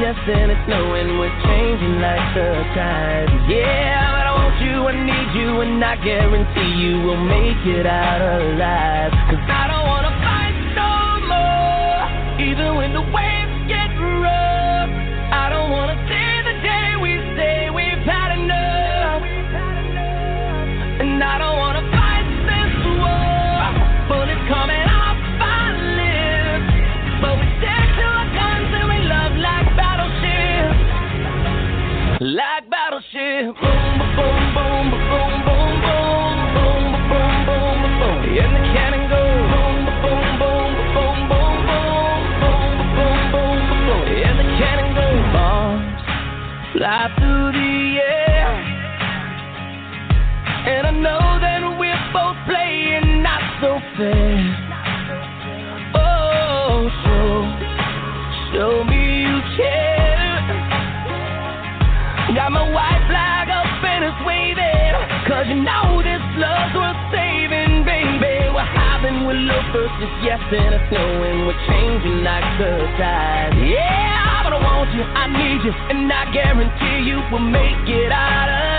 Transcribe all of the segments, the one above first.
yes, and it's snowing. We're changing like the tide. Yeah, but I want you, I need you, and I guarantee you we'll make it out alive. first is yes and it's no, and we're changing our good ties. Yeah, but I want you, I need you, and I guarantee you we'll make it out of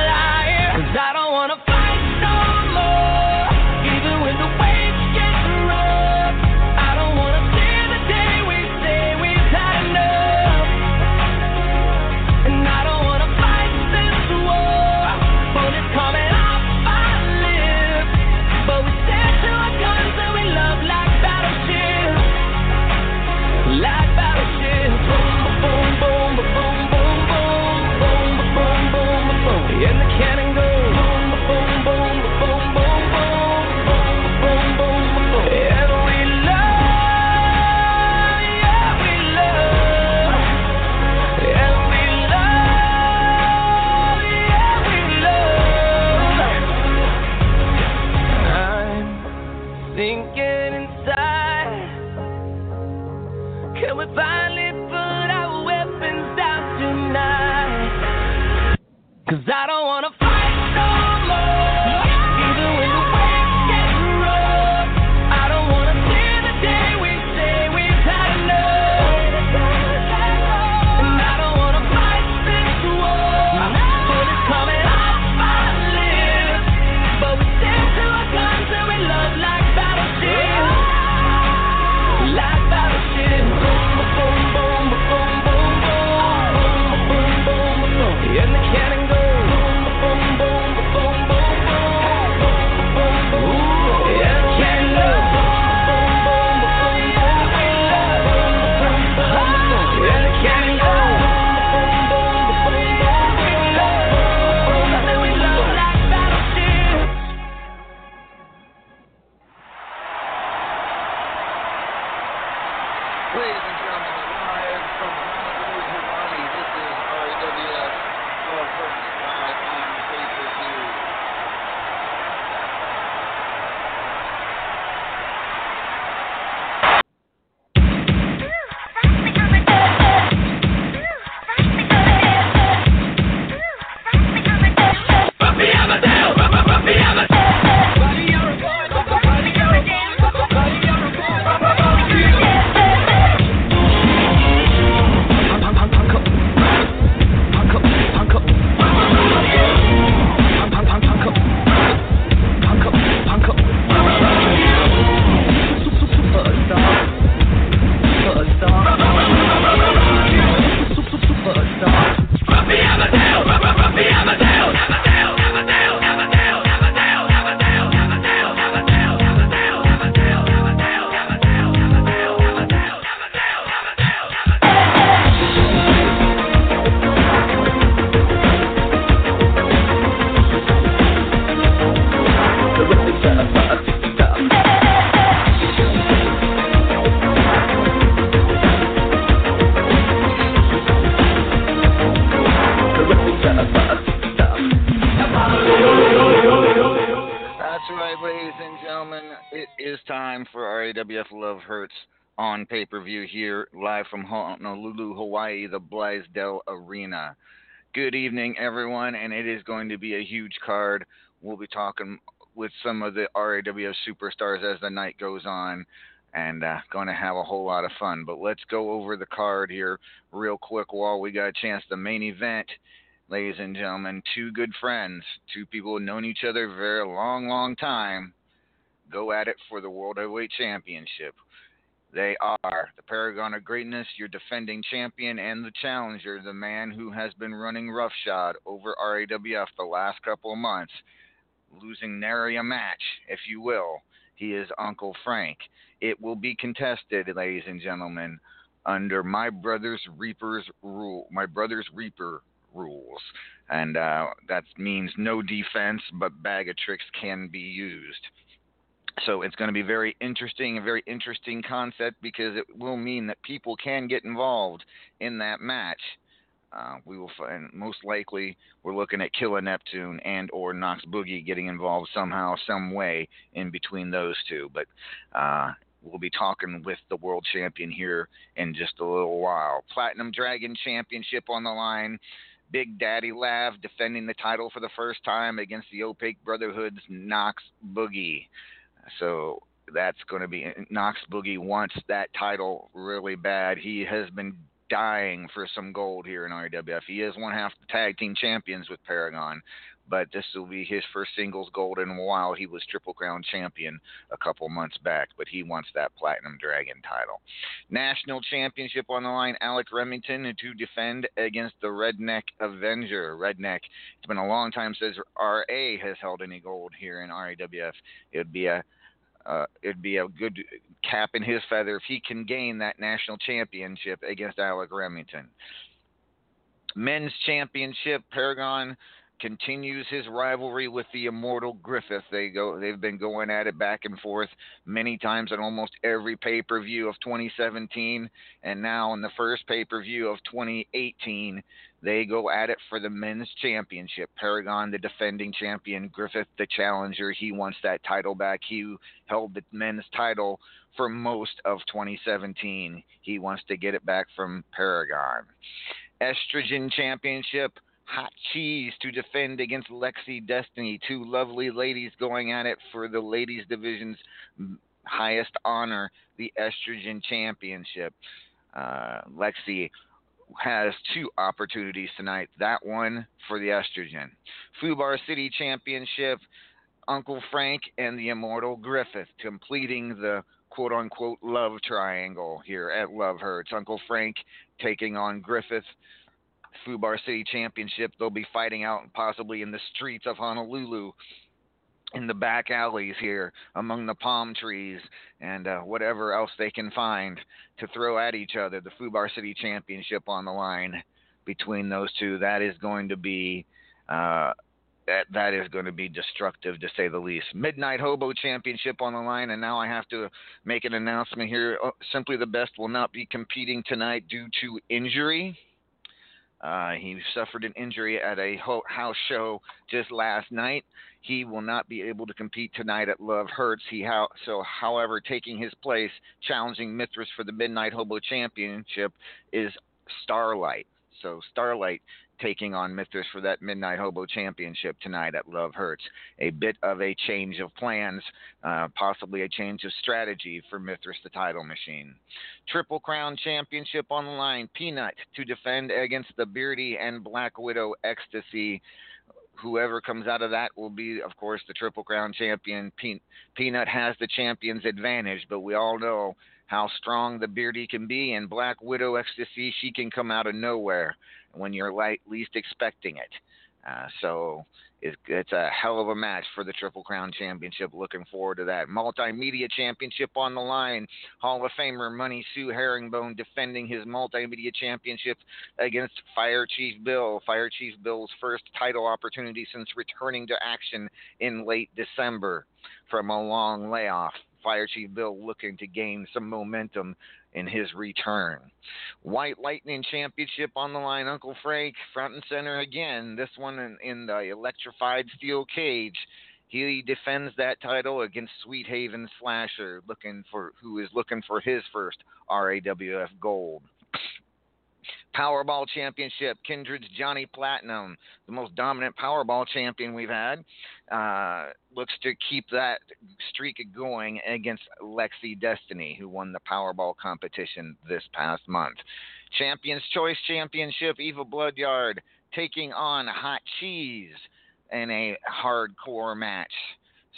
Hurts on pay per view here, live from Honolulu, Hawaii, the Blaisdell Arena. Good evening, everyone, and it is going to be a huge card. We'll be talking with some of the RAWF superstars as the night goes on and uh, going to have a whole lot of fun. But let's go over the card here real quick while we got a chance. The main event, ladies and gentlemen, two good friends, two people who have known each other for a very long, long time, go at it for the World Heavyweight Championship. They are the Paragon of Greatness, your defending champion, and the challenger, the man who has been running roughshod over RAWF the last couple of months, losing nary a match, if you will. He is Uncle Frank. It will be contested, ladies and gentlemen, under my brother's Reaper's rule. My brother's Reaper rules, and uh, that means no defense, but bag of tricks can be used. So it's going to be very interesting, a very interesting concept because it will mean that people can get involved in that match. Uh, we will find most likely we're looking at Killer Neptune and or Knox Boogie getting involved somehow, some way in between those two. But uh, we'll be talking with the world champion here in just a little while. Platinum Dragon Championship on the line. Big Daddy Lav defending the title for the first time against the Opaque Brotherhood's Knox Boogie. So that's going to be Knox Boogie wants that title really bad. He has been dying for some gold here in RWF. He is one half the tag team champions with Paragon, but this will be his first singles gold in a while. He was Triple Crown champion a couple months back, but he wants that Platinum Dragon title. National Championship on the line, Alec Remington to defend against the Redneck Avenger. Redneck, it's been a long time since RA has held any gold here in RAWF. It would be a uh, it'd be a good cap in his feather if he can gain that national championship against Alec Remington. Men's championship, Paragon continues his rivalry with the immortal Griffith. They go they've been going at it back and forth many times on almost every pay-per-view of 2017 and now in the first pay-per-view of 2018 they go at it for the men's championship. Paragon the defending champion, Griffith the challenger. He wants that title back. He held the men's title for most of 2017. He wants to get it back from Paragon. Estrogen Championship Hot Cheese to defend against Lexi Destiny. Two lovely ladies going at it for the ladies division's highest honor, the Estrogen Championship. Uh, Lexi has two opportunities tonight. That one for the Estrogen. Fubar City Championship, Uncle Frank and the Immortal Griffith completing the quote unquote love triangle here at Love Hurts. Uncle Frank taking on Griffith Fubar City Championship. They'll be fighting out possibly in the streets of Honolulu, in the back alleys here, among the palm trees, and uh, whatever else they can find to throw at each other. The Fubar City Championship on the line between those two. That is going to be. Uh, that that is going to be destructive to say the least. Midnight Hobo Championship on the line, and now I have to make an announcement here. Oh, Simply the Best will not be competing tonight due to injury. Uh, he suffered an injury at a house show just last night. He will not be able to compete tonight at Love Hurts. He so, however, taking his place, challenging Mithras for the Midnight Hobo Championship is Starlight. So Starlight taking on Mithras for that Midnight Hobo Championship tonight at Love Hurts. A bit of a change of plans, uh, possibly a change of strategy for Mithras, the title machine. Triple Crown Championship on the line. Peanut to defend against the Beardy and Black Widow Ecstasy. Whoever comes out of that will be, of course, the Triple Crown champion. Peanut has the champion's advantage, but we all know how strong the Beardy can be, and Black Widow Ecstasy, she can come out of nowhere when you're light, least expecting it. Uh, so it's, it's a hell of a match for the Triple Crown Championship. Looking forward to that. Multimedia Championship on the line. Hall of Famer Money Sue Herringbone defending his Multimedia Championship against Fire Chief Bill. Fire Chief Bill's first title opportunity since returning to action in late December from a long layoff. Fire Chief Bill looking to gain some momentum in his return. White Lightning Championship on the line. Uncle Frank front and center again. This one in, in the electrified steel cage. He defends that title against Sweet Haven Slasher, looking for who is looking for his first RAWF gold. Powerball Championship, Kindred's Johnny Platinum, the most dominant Powerball champion we've had, uh, looks to keep that streak going against Lexi Destiny, who won the Powerball competition this past month. Champions Choice Championship, Eva Bloodyard taking on Hot Cheese in a hardcore match.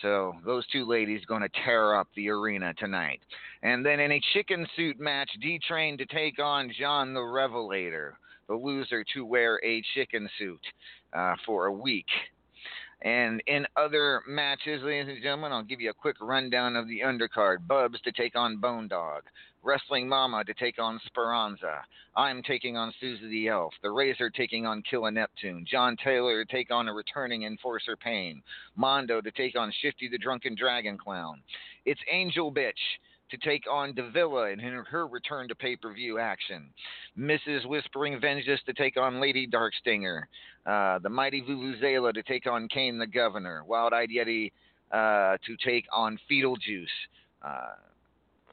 So those two ladies going to tear up the arena tonight. And then in a chicken suit match, D Train to take on John the Revelator, the loser to wear a chicken suit uh, for a week. And in other matches, ladies and gentlemen, I'll give you a quick rundown of the undercard. Bubs to take on Bone Dog. Wrestling Mama to take on Speranza. I'm taking on Susie the Elf. The Razor taking on Killer Neptune. John Taylor to take on a returning Enforcer Pain. Mondo to take on Shifty the Drunken Dragon Clown. It's Angel Bitch to take on Davila in her return to pay per view action. Mrs. Whispering Vengeance to take on Lady Darkstinger. Uh, the Mighty Vuvuzela to take on Kane the Governor. Wild Eyed Yeti uh, to take on Fetal Juice. Uh,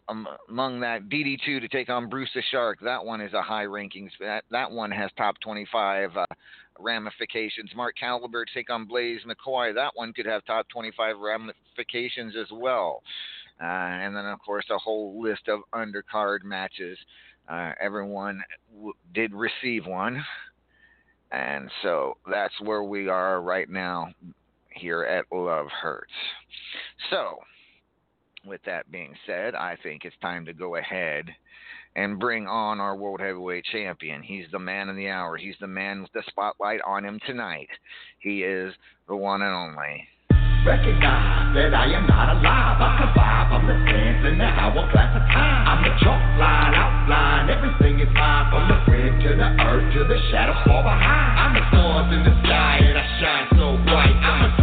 um, among that DD2 to take on Bruce the Shark. That one is a high rankings. That that one has top 25 uh, ramifications. Mark Caliber take on Blaze McCoy. That one could have top 25 ramifications as well. Uh, and then of course a whole list of undercard matches. Uh, everyone w- did receive one, and so that's where we are right now here at Love Hurts. So with that being said, I think it's time to go ahead and bring on our World Heavyweight Champion. He's the man of the hour. He's the man with the spotlight on him tonight. He is the one and only. Recognize that I am not alive. I survive. I'm the in the hourglass of time. I'm the chalk line, outline. Everything is mine. From the to the earth to the far behind. I'm the stars in the sky and I shine so bright. I'm eternal.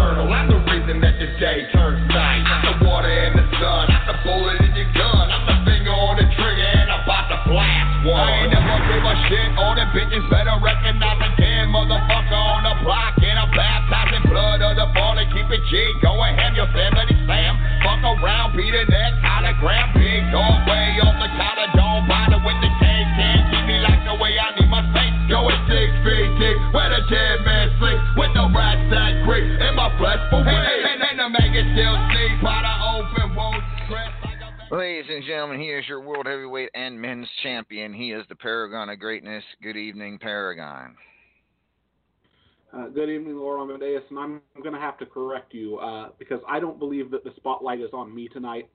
Shit. All the bitches better recognize again, motherfucker on the block. And I'm baptizing blood of the fallen. Keep it G. Go ahead, your family Champion. He is the Paragon of Greatness. Good evening, Paragon. Uh, good evening, Laura Amadeus, and I'm going to have to correct you uh, because I don't believe that the spotlight is on me tonight.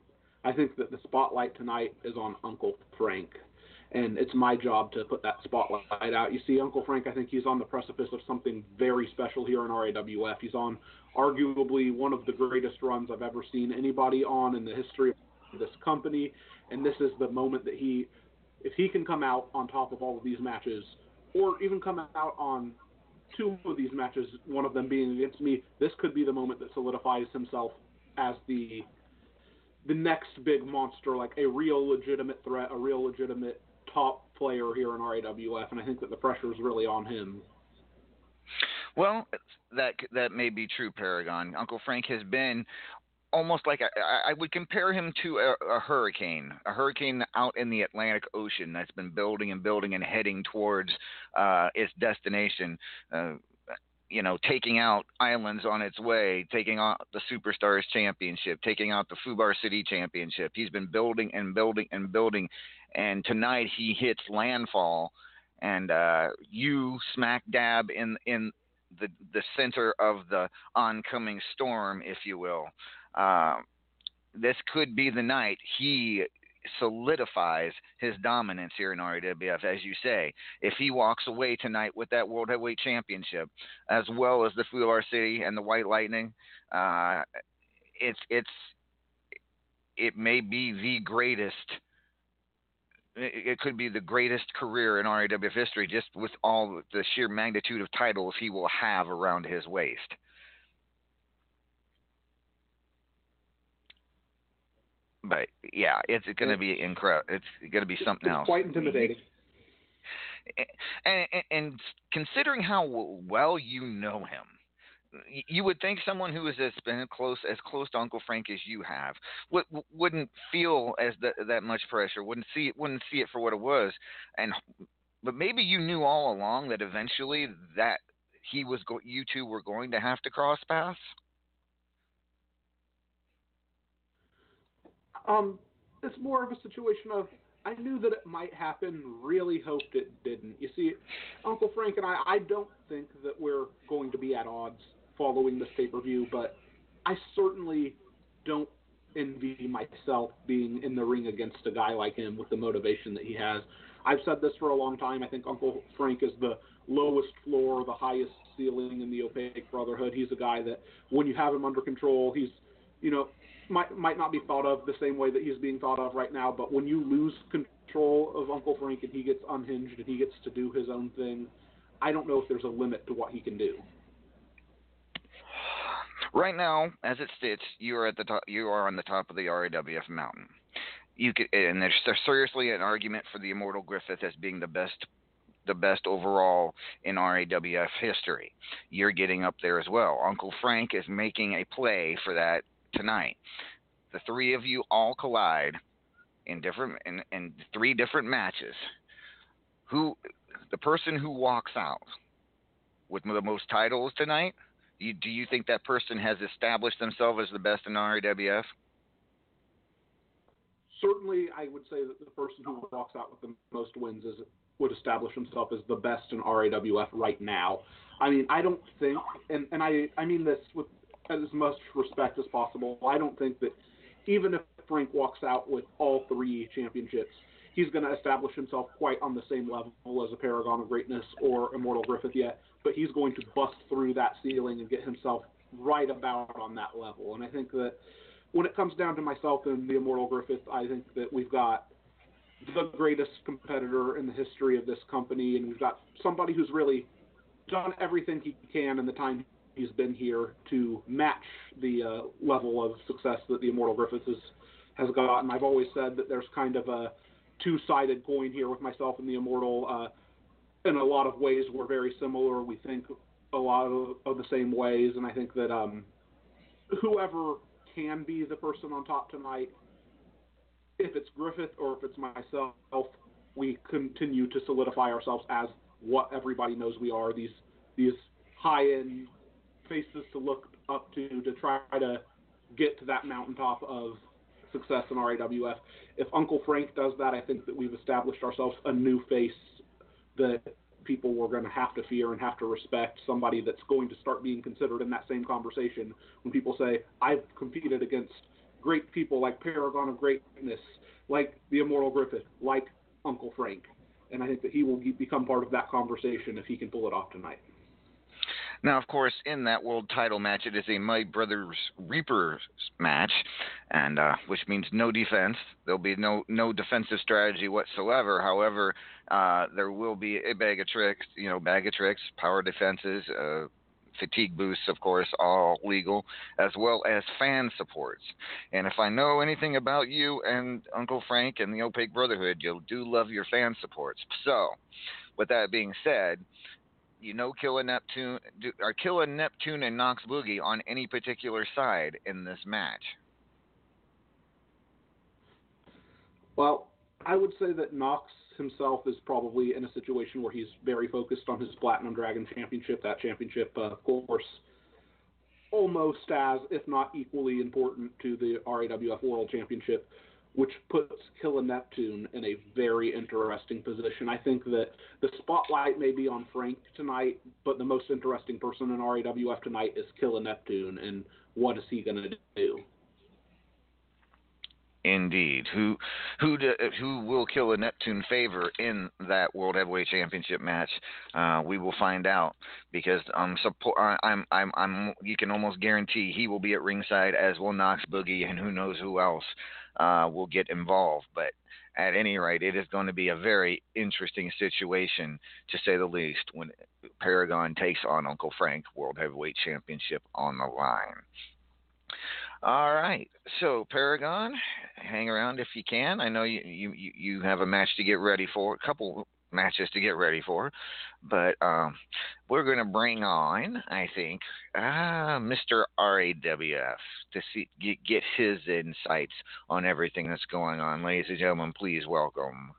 I think that the spotlight tonight is on Uncle Frank, and it's my job to put that spotlight out. You see, Uncle Frank, I think he's on the precipice of something very special here in RAWF. He's on arguably one of the greatest runs I've ever seen anybody on in the history of this company, and this is the moment that he, if he can come out on top of all of these matches, or even come out on two of these matches, one of them being against me, this could be the moment that solidifies himself as the the next big monster, like a real legitimate threat, a real legitimate top player here in RAWF, and I think that the pressure is really on him. Well, that that may be true, Paragon. Uncle Frank has been almost like I, I would compare him to a, a, hurricane, a hurricane out in the Atlantic Ocean that's been building and building and heading towards uh, its destination. Uh, you know, taking out islands on its way, taking out the Superstars Championship, taking out the Fubar City Championship. He's been building and building and building, and tonight he hits landfall, and uh, you smack dab in in the the center of the oncoming storm, if you will. Uh, this could be the night he solidifies his dominance here in RAWF, as you say. If he walks away tonight with that World Heavyweight Championship, as well as the Fubar City and the White Lightning, uh, it's it's it may be the greatest. It could be the greatest career in RAWF history, just with all the sheer magnitude of titles he will have around his waist. But yeah, it's going to be incredible. It's going to be something it's else. Quite intimidating. And, and, and, considering how well you know him, you would think someone who has been close as close to Uncle Frank as you have would, wouldn't feel as that that much pressure, wouldn't see it, wouldn't see it for what it was, and but maybe you knew all along that eventually that he was go- you two were going to have to cross paths. Um, it's more of a situation of I knew that it might happen, really hoped it didn't. You see, Uncle Frank and I, I don't think that we're going to be at odds following this pay per view, but I certainly don't envy myself being in the ring against a guy like him with the motivation that he has. I've said this for a long time. I think Uncle Frank is the lowest floor, the highest ceiling in the opaque brotherhood. He's a guy that when you have him under control, he's you know might might not be thought of the same way that he's being thought of right now. But when you lose control of Uncle Frank and he gets unhinged and he gets to do his own thing, I don't know if there's a limit to what he can do. Right now, as it sits, you are at the top. You are on the top of the RAWF mountain. You could, and there's, there's seriously an argument for the Immortal Griffith as being the best, the best overall in RAWF history. You're getting up there as well. Uncle Frank is making a play for that tonight. The three of you all collide in different in, in three different matches. Who, the person who walks out with the most titles tonight you, do you think that person has established themselves as the best in RAWF? Certainly, I would say that the person who walks out with the most wins is would establish himself as the best in RAWF right now. I mean, I don't think, and, and I I mean this with as much respect as possible. I don't think that even if Frank walks out with all three championships, he's going to establish himself quite on the same level as a Paragon of Greatness or Immortal Griffith yet but he's going to bust through that ceiling and get himself right about on that level. And I think that when it comes down to myself and the Immortal Griffith, I think that we've got the greatest competitor in the history of this company, and we've got somebody who's really done everything he can in the time he's been here to match the uh, level of success that the Immortal Griffiths has, has gotten. I've always said that there's kind of a two-sided coin here with myself and the Immortal. Uh, in a lot of ways we're very similar. We think a lot of, of the same ways, and I think that um, whoever can be the person on top tonight, if it's Griffith or if it's myself, we continue to solidify ourselves as what everybody knows we are. These these high end faces to look up to to try to get to that mountaintop of success in RAWF. If Uncle Frank does that, I think that we've established ourselves a new face that people were going to have to fear and have to respect somebody that's going to start being considered in that same conversation when people say I've competed against great people like Paragon of Greatness, like the Immortal Griffith, like Uncle Frank, and I think that he will become part of that conversation if he can pull it off tonight. Now, of course, in that world title match, it is a My Brothers Reapers match, and uh, which means no defense. There'll be no no defensive strategy whatsoever. However, uh, there will be a bag of tricks, you know, bag of tricks, power defenses, uh, fatigue boosts, of course, all legal, as well as fan supports. And if I know anything about you and Uncle Frank and the Opaque Brotherhood, you do love your fan supports. So, with that being said, you know Killer Neptune or Killer Neptune and Knox Boogie on any particular side in this match? Well, I would say that Knox himself is probably in a situation where he's very focused on his Platinum Dragon Championship. That championship, uh, of course, almost as, if not equally important to the RAWF World Championship which puts Killer Neptune in a very interesting position. I think that the spotlight may be on Frank tonight, but the most interesting person in RAWF tonight is Killer Neptune, and what is he going to do? Indeed, who who do, who will Killer Neptune favor in that World Heavyweight Championship match? Uh, we will find out because um support I'm I'm I'm you can almost guarantee he will be at ringside as will Knox Boogie and who knows who else uh, will get involved. But at any rate, it is going to be a very interesting situation, to say the least, when Paragon takes on Uncle Frank World Heavyweight Championship on the line. All right, so Paragon, hang around if you can. I know you you you have a match to get ready for, a couple matches to get ready for. But um, we're going to bring on, I think, uh, Mr. RAWF to see get, get his insights on everything that's going on. Ladies and gentlemen, please welcome.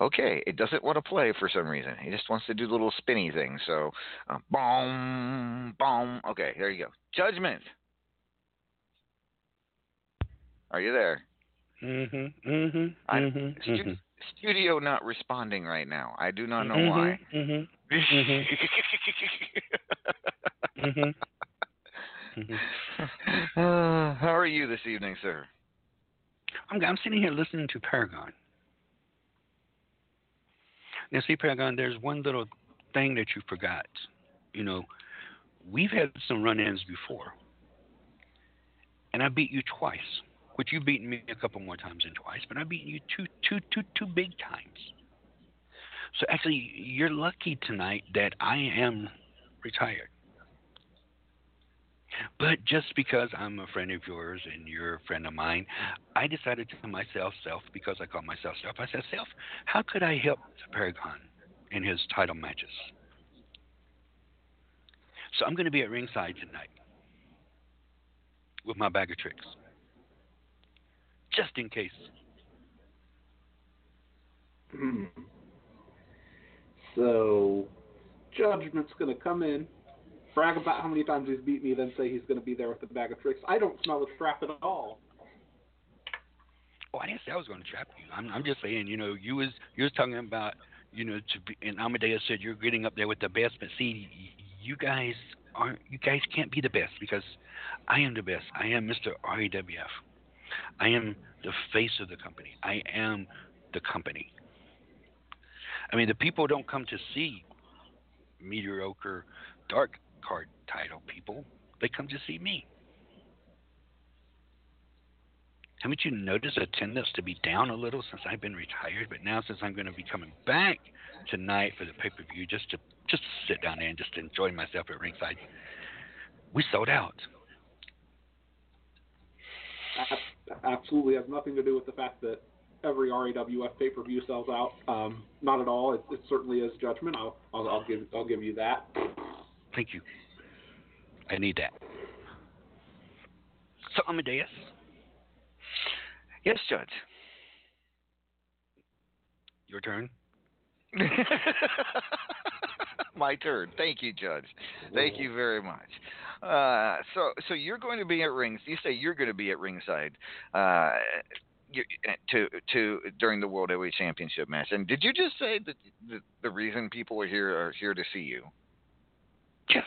Okay, it doesn't want to play for some reason. It just wants to do the little spinny thing. So, uh, boom, boom. Okay, there you go. Judgment. Are you there? Mhm. Mhm. I- Mhm. Stu- Mhm. Studio not responding right now. I do not know Mhm, why. Mhm. Mhm. Mhm. Mhm. uh, how are you this evening, sir? I'm I'm sitting here listening to Paragon. Now, see, Paragon, there's one little thing that you forgot. You know, we've had some run-ins before, and I beat you twice. Which you've beaten me a couple more times than twice, but I've beaten you two, two, two, two big times. So actually, you're lucky tonight that I am retired. But just because I'm a friend of yours and you're a friend of mine, I decided to tell myself, self, because I call myself self, I said, self, how could I help the Paragon in his title matches? So I'm going to be at ringside tonight with my bag of tricks, just in case. Hmm. So, Judgment's going to come in, brag about how many times he's beat me, then say he's going to be there with the bag of tricks. I don't smell a trap at all. Oh, I didn't say I was going to trap you. I'm, I'm just saying, you know, you was you was talking about, you know, to be, and Amadeus said you're getting up there with the best, but see, you guys aren't. You guys can't be the best because I am the best. I am Mr. RAWF. I am the face of the company. I am the company. I mean, the people don't come to see mediocre dark card title people. They come to see me. Haven't you noticed attendance to be down a little since I've been retired? But now, since I'm going to be coming back tonight for the pay per view, just to just sit down there and just enjoy myself at ringside, we sold out. Absolutely has nothing to do with the fact that every RAWF pay per view sells out. Um, not at all. It, it certainly is Judgment. I'll, I'll, I'll give I'll give you that. Thank you. I need that. So Amadeus, Yes, Judge. your turn. My turn. Thank you, Judge. Thank you very much. Uh, so, so you're going to be at rings. You say you're going to be at ringside uh, to to during the World Heavyweight Championship match. And did you just say that the, the reason people are here are here to see you? Yes.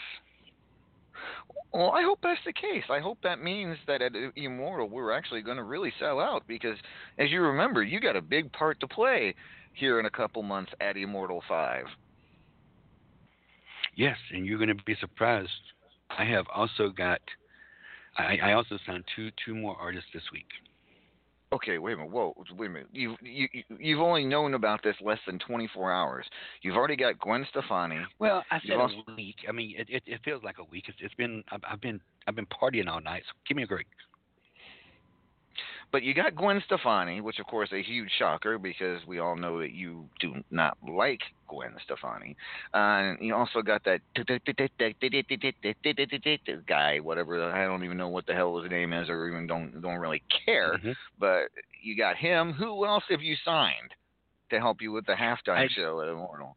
Well, I hope that's the case. I hope that means that at uh, Immortal we're actually going to really sell out because, as you remember, you got a big part to play here in a couple months at Immortal Five. Yes, and you're going to be surprised. I have also got. I, I also signed two two more artists this week. Okay, wait a minute. Whoa, wait a minute. You you you've only known about this less than 24 hours. You've already got Gwen Stefani. Well, I said You've a week. I mean, it, it it feels like a week. It's, it's been I've, I've been I've been partying all night. So give me a break. But you got Gwen Stefani, which of course a huge shocker because we all know that you do not like Gwen Stefani. Uh, and you also got that guy, whatever I don't even know what the hell his name is, or even don't don't really care. Mhm. But you got him. Who else have you signed to help you with the halftime I- show at Immortal?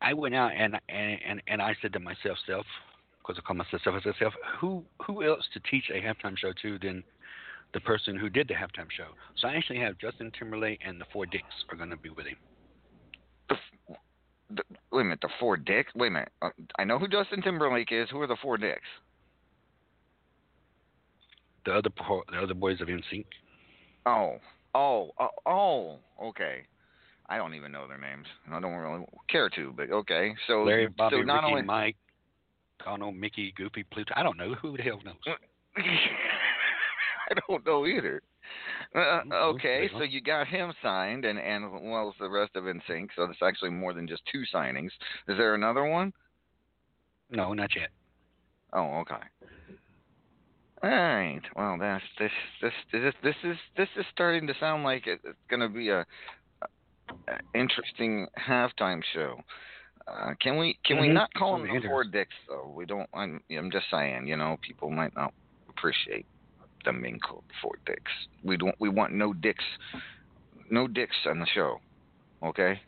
I went out and and and, and I said to myself, self, because I call myself self, I said, self, who who else to teach a halftime show to than the person who did the halftime show? So I actually have Justin Timberlake and the Four Dicks are going to be with him. The, the, wait a minute, the four dicks. Wait a minute. Uh, I know who Justin Timberlake is. Who are the four dicks? The other po- the other boys of NSYNC. Oh, oh, oh, oh. Okay. I don't even know their names. I don't really care to, but okay. So, Larry, Bobby, so not Ricky, only Mike, Donald, Mickey, Goofy, Pluto. I don't know who the hell knows. I don't know either. Uh, Mhm. okay, so you got him signed, and and well, the rest of NSYNC. So it's actually more than just two signings. Is there another one? No, not yet. Oh, okay. All right. Well, that's this this this this is this is starting to sound like it's going to be a, a interesting halftime show. Uh, can we can we Mhm. not call them the four dicks though? We don't. I'm I'm just saying. You know, people might not appreciate them being called the four dicks. We don't. We want no dicks. No dicks on the show. Okay.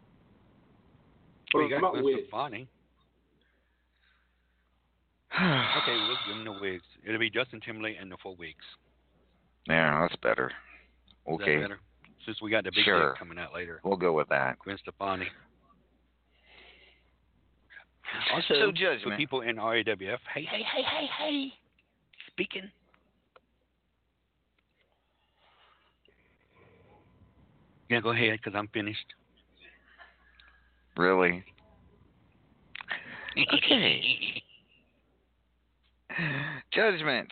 Well, What you about got Gwen wigs? Stefani. Okay, we'll give them the wigs. It'll be Justin Timberlake and the four wigs. Yeah, that's better. Is that Okay, better? Since we got the big Sure. dick coming out later, we'll go with that. Gwen Stefani. Also, So for people in RAWF, hey, hey, hey, hey, hey, speaking. Yeah, go ahead, because I'm finished. Really? Okay. Judgment.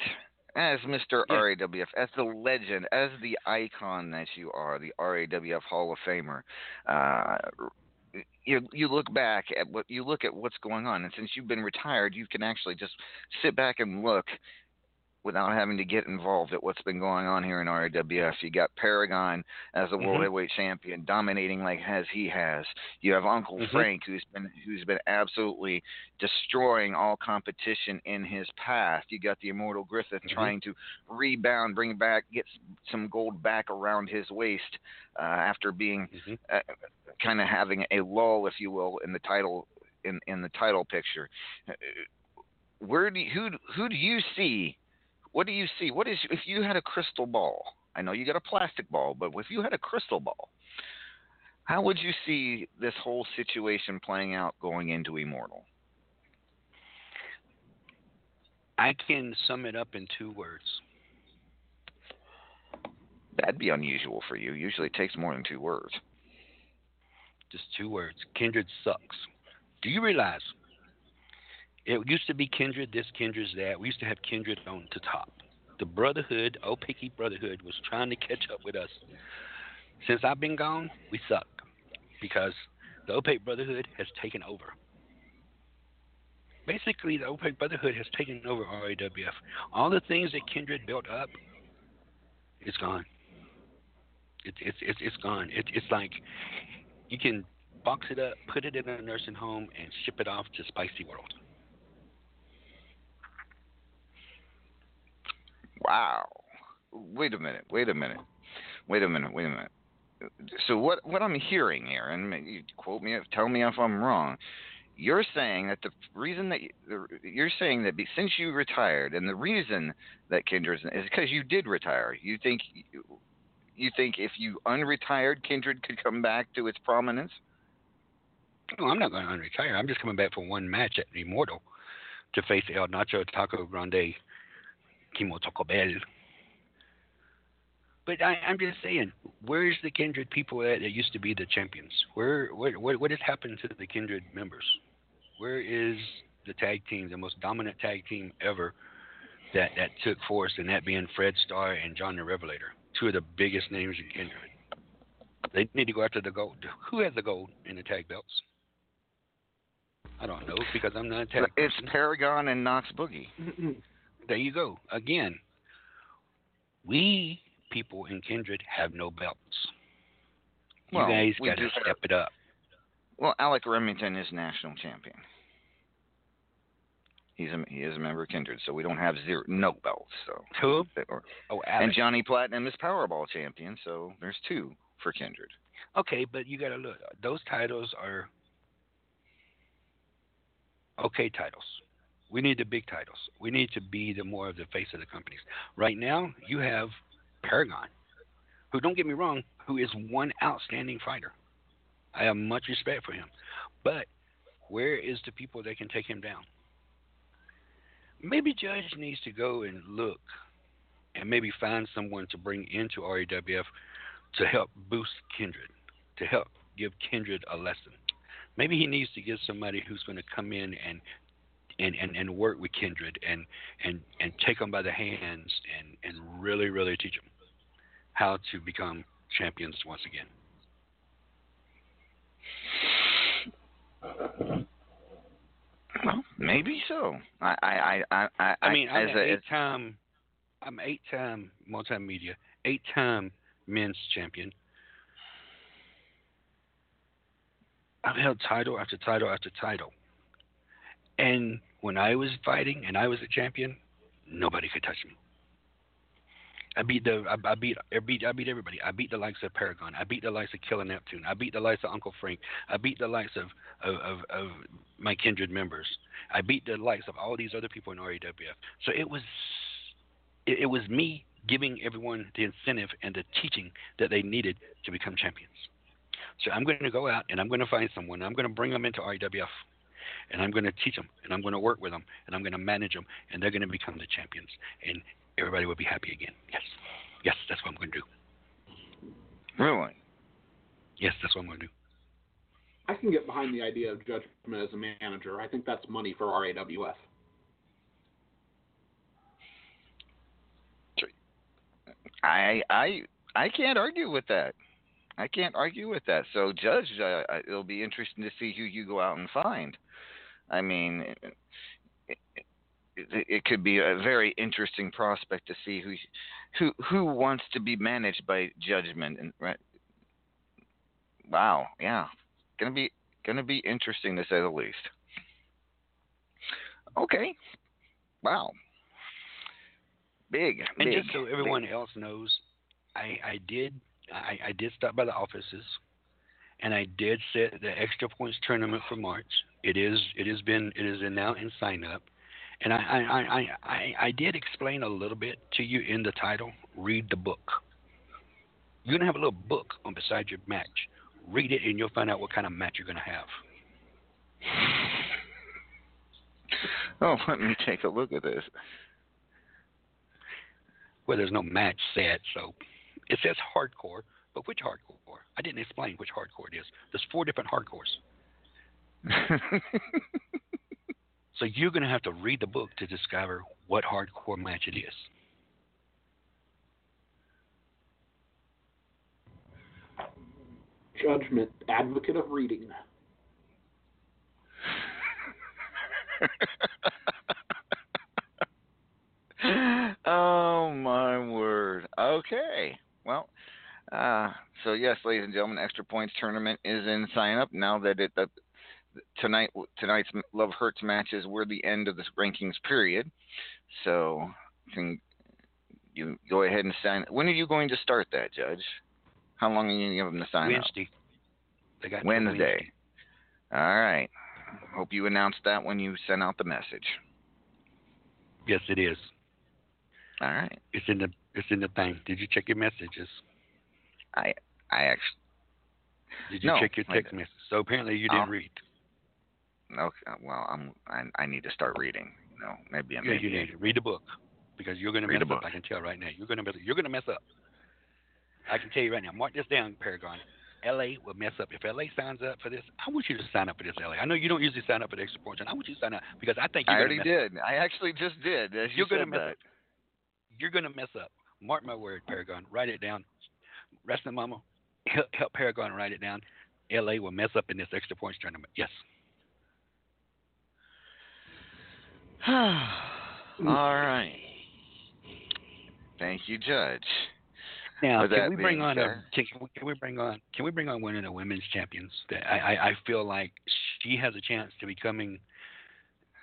As Mr. Yeah. RAWF, as the legend, as the icon that you are, the RAWF Hall of Famer, uh, you you look back at what you look at what's going on, and since you've been retired, you can actually just sit back and look without having to get involved at what's been going on here in RAWF. You got Paragon as a world Mhm. heavyweight champion, dominating like as he has. You have Uncle Mhm. Frank, who's been who's been absolutely destroying all competition in his path. You got the Immortal Griffith Mhm. trying to rebound, bring back, get some gold back around his waist uh, after being Mhm. uh, kind of having a lull, if you will, in the title in in the title picture. Uh, Where do you, who who do you see? What do you see? What is if you had a crystal ball? I know you got a plastic ball, but if you had a crystal ball, how would you see this whole situation playing out going into Immortal? I can sum it up in two words. That'd be unusual for you. Usually it takes more than two words. Just two words. Kindred sucks. Do you realize it used to be Kindred this, Kindred's that. We used to have Kindred on the top. The Brotherhood, picky Brotherhood, was trying to catch up with us. Since I've been gone, we suck because the Opaque Brotherhood has taken over. Basically, the Opaque Brotherhood has taken over RAWF. All the things that Kindred built up, it's gone. It's it's it's it's gone. It, it's like you can box it up, put it in a nursing home, and ship it off to Spicy World. Wow. Wait a minute. Wait a minute. Wait a minute. Wait a minute. So what what I'm hearing here, and you quote me, tell me if I'm wrong. You're saying that the reason that you, you're saying that since you retired, and the reason that Kindred is because you did retire. You think you think if you unretired, Kindred could come back to its prominence? No, I'm not going to unretire. I'm just coming back for one match at Immortal to face El Nacho Taco Grande Kimo Taco Bell. But I, I'm just saying, where's the Kindred people at that used to be the champions? Where, what, what, what has happened to the Kindred members? Where is the tag team, the most dominant tag team ever that, that took force, and that being Fred Starr and John the Revelator, two of the biggest names in Kindred? They need to go after the gold. Who has the gold in the tag belts? I don't know because I'm not a tag It's person. Paragon and Knox Boogie. There you go. Again, we people in Kindred have no belts. You Well, guys got to step it up. Well, Alec Remington is national champion. He's a he is a member of Kindred, so we don't have zero no belts. So Who? or, Oh, and Johnny Platinum is Powerball champion, so there's two for Kindred. Okay, but you got to look. Those titles are okay titles. We need the big titles. We need to be the more of the face of the companies. Right now, you have Paragon, who don't get me wrong, who is one outstanding fighter. I have much respect for him, but where is the people that can take him down? Maybe Judge needs to go and look, and maybe find someone to bring into RAWF to help boost Kindred, to help give Kindred a lesson. Maybe he needs to get somebody who's going to come in and and, and, and work with Kindred and, and, and take them by the hands and, and really, really teach them how to become champions once again. Well, maybe so. I I I I, I mean, I'm an eight-time I'm eight-time multimedia, eight-time men's champion. I've held title after title after title. And when I was fighting and I was a champion, nobody could touch me. I beat the I, I beat I beat I beat everybody. I beat the likes of Paragon. I beat the likes of Killer Neptune. I beat the likes of Uncle Frank. I beat the likes of of, of, of my kindred members. I beat the likes of all these other people in RAWF. So it was it, it was me giving everyone the incentive and the teaching that they needed to become champions. So I'm going to go out and I'm going to find someone. I'm going to bring them into RAWF and I'm going to teach them, and I'm going to work with them, and I'm going to manage them, and they're going to become the champions, and everybody will be happy again. Yes, yes, that's what I'm going to do. Really? Yes, that's what I'm going to do. I can get behind the idea of Judgment as a manager. I think that's money for RAWF. I I I can't argue with that. I can't argue with that. So, Judge, uh, it'll be interesting to see who you go out and find. I mean, it, it, it, could be a very interesting prospect to see who who who wants to be managed by Judgment and right. Wow, yeah, gonna be gonna be interesting to say the least. Okay, wow, big. And big, just so everyone big. else knows, I I did I, I did stop by the offices, and I did set the extra points tournament for March. It is it has been it is now in sign up, and I I, I I I did explain a little bit to you in the title. Read the book. You're gonna have a little book on beside your match. Read it, and you'll find out what kind of match you're gonna have. Oh, let me take a look at this. Well, there's no match set, so it says hardcore, but which hardcore? I didn't explain which hardcore it is. There's four different hardcores. So you're going to have to read the book to discover what hardcore match it is. Judgment, advocate of reading. oh my word. Okay. Well, uh, so yes, ladies and gentlemen, extra points tournament is in sign up now that it that tonight tonight's Love Hurts matches were the end of the rankings period. So can you go ahead and sign? When are you going to start that, Judge? How long are you going to give them to sign Wednesday. up? They got Wednesday. Wednesday. All right. Hope you announced that when you sent out the message. Yes, it is. All right. It's in the it's in the thing. Did you check your messages? I I actually Did you No, check your text message? So apparently you didn't Um, read. Okay. Uh, well, I'm I, I need to start reading. You know, maybe I'm Yeah, you need to read the book because you're going to Read mess the up. book. I can tell right now. You're going to mess. You're going to mess up. I can tell you right now. Mark this down, Paragon. LA will mess up. If LA signs up for this, I want you to sign up for this, LA. I know you don't usually sign up for the extra points, and I want you to sign up because I think you're already going to mess did. I actually just did. You You're gonna mess that. up. You're going to mess up. Mark my word, Paragon. Write it down. Rest Wrestling Mama, help, help Paragon write it down. LA will mess up in this extra points tournament. Yes. All mm. right. Thank you, Judge. Now, can we bring on a can, can we- can we bring on can we bring on one of the women's champions? That I, I, I feel like she has a chance to becoming,